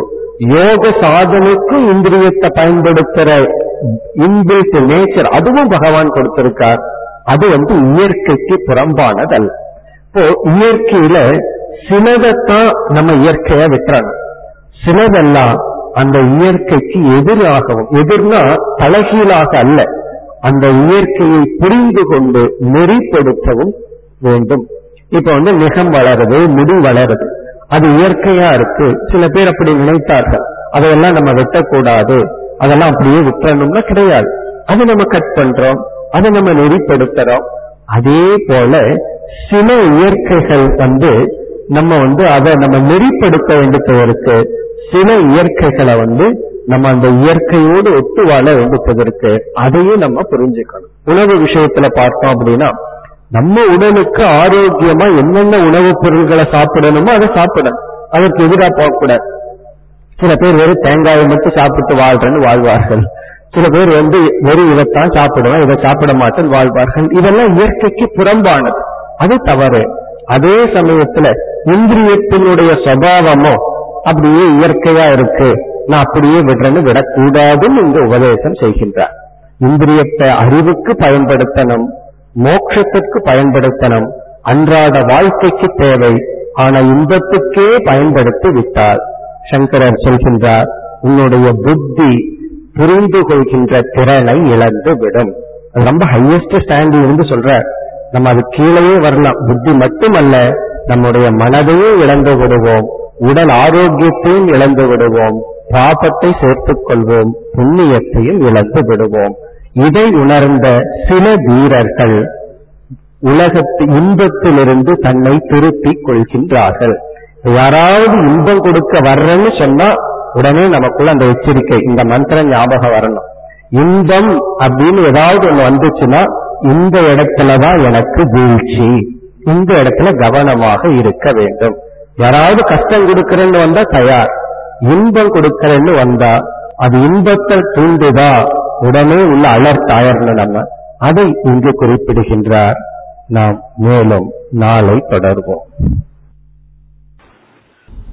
யோக சாதனைக்கு இந்திரியத்தை பயன்படுத்துற இன்பில்ட் நேச்சர் அதுவும் பகவான் கொடுத்திருக்கார். அது வந்து இயற்கைக்கு புறம்பானதல்ல இப்போ இயற்கையில சிலதைத்தான் நம்ம இயற்கைய விட்டுறணும். சிலதெல்லாம் அந்த இயற்கைக்கு எதிராகவும் எதிர்னா தலைகீழாக அல்ல அந்த இயற்கையை புரிந்து கொண்டு நெறிப்படுத்தவும் வேண்டும். இப்ப வந்து நிகம் வளருது முடி வளருது. அது இயற்கையா இருக்கு. சில பேர் அப்படி நினைத்தார்கள். அதையெல்லாம் நம்ம வெட்டக்கூடாது. அதெல்லாம் அப்படியே விட்டுறணும்னா கிடையாது. அதை நம்ம கட் பண்றோம். அதை நம்ம நெறிப்படுத்துறோம். அதே போல சில இயற்கைகள் வந்து நம்ம வந்து அதை நம்ம நெறிப்படுத்த வேண்டியது இருக்கு சில இயற்கைகளை வந்து நம்ம அந்த இயற்கையோடு ஒத்து வாழ வேண்டியதற்கு அதையும் நம்ம புரிஞ்சுக்கணும். உணவு விஷயத்துல பார்த்தோம் அப்படின்னா நம்ம உடலுக்கு ஆரோக்கியமா என்னென்ன உணவுப் பொருள்களை சாப்பிடணுமோ அதை சாப்பிடணும். அதற்கு எதிராக போகக்கூடாது. சில பேர் வெறும் தேங்காயை மட்டும் சாப்பிட்டு வாழ்றேன்னு வாழ்வார்கள். சில பேர் வந்து வெறும் இதைத்தான் சாப்பிடுவேன் இதை சாப்பிட மாட்டேன் வாழ்வார்கள். இதெல்லாம் இயற்கைக்கு புறம்பானது. அது தவறு. அதே சமயத்துல இந்திரியத்தினுடைய சுபாவமோ அப்படியே இயற்கையா இருக்கு. நான் அப்படியே விடுறேன்னு விடக்கூடாதுன்னு இங்க உபதேசம் செய்கின்றார். இந்திரியத்தை அறிவுக்கு பயன்படுத்தணும் மோட்சத்திற்கு பயன்படுத்தணும். அன்றாட வாழ்க்கைக்கு தேவை. ஆனா இன்பத்துக்கே பயன்படுத்தி விட்டார் சங்கரர் சொல்கின்றார் உன்னுடைய புத்தி புரிந்து கொள்கின்ற திறனை இழந்து விடும் அது ரொம்ப ஹையஸ்ட் ஸ்டாண்டில் இருந்து சொல்ற நம்ம அது கீழே வரலாம். புத்தி மட்டுமல்ல நம்முடைய மனதையும் இழந்து விடுவோம். உடல் ஆரோக்கியத்தையும் இழந்து விடுவோம். பாபத்தை சேர்த்துக் கொள்வோம். புண்ணியத்தையும் இழந்து விடுவோம். இதை உணர்ந்த சில வீரர்கள் உலகத்து இன்பத்திலிருந்து தன்னை திருப்பிக் கொள்கின்றார்கள். யாராவது இன்பம் கொடுக்க வர்றேன்னு சொன்னா உடனே நமக்குள்ள அந்த எச்சரிக்கை இந்த மந்திரம் ஞாபகம் வரணும். இன்பம் அப்படின்னு ஏதாவது ஒண்ணு வந்துச்சுன்னா இந்த இடத்துலதான் எனக்கு வீழ்ச்சி. இந்த இடத்துல கவனமாக இருக்க வேண்டும். யாராவது கஷ்டம் கொடுக்கறேன்னு வந்தா தயார். இன்பம் கொடுக்கறேன்னு வந்தா அது இன்பத்தை தூண்டுதா? உடனே உள்ள அலர்ட் ஆயிரணும் நம்ம. அதை இங்கு குறிப்பிடுகின்றார். நாம் மேலும் நாளை தொடர்வோம்.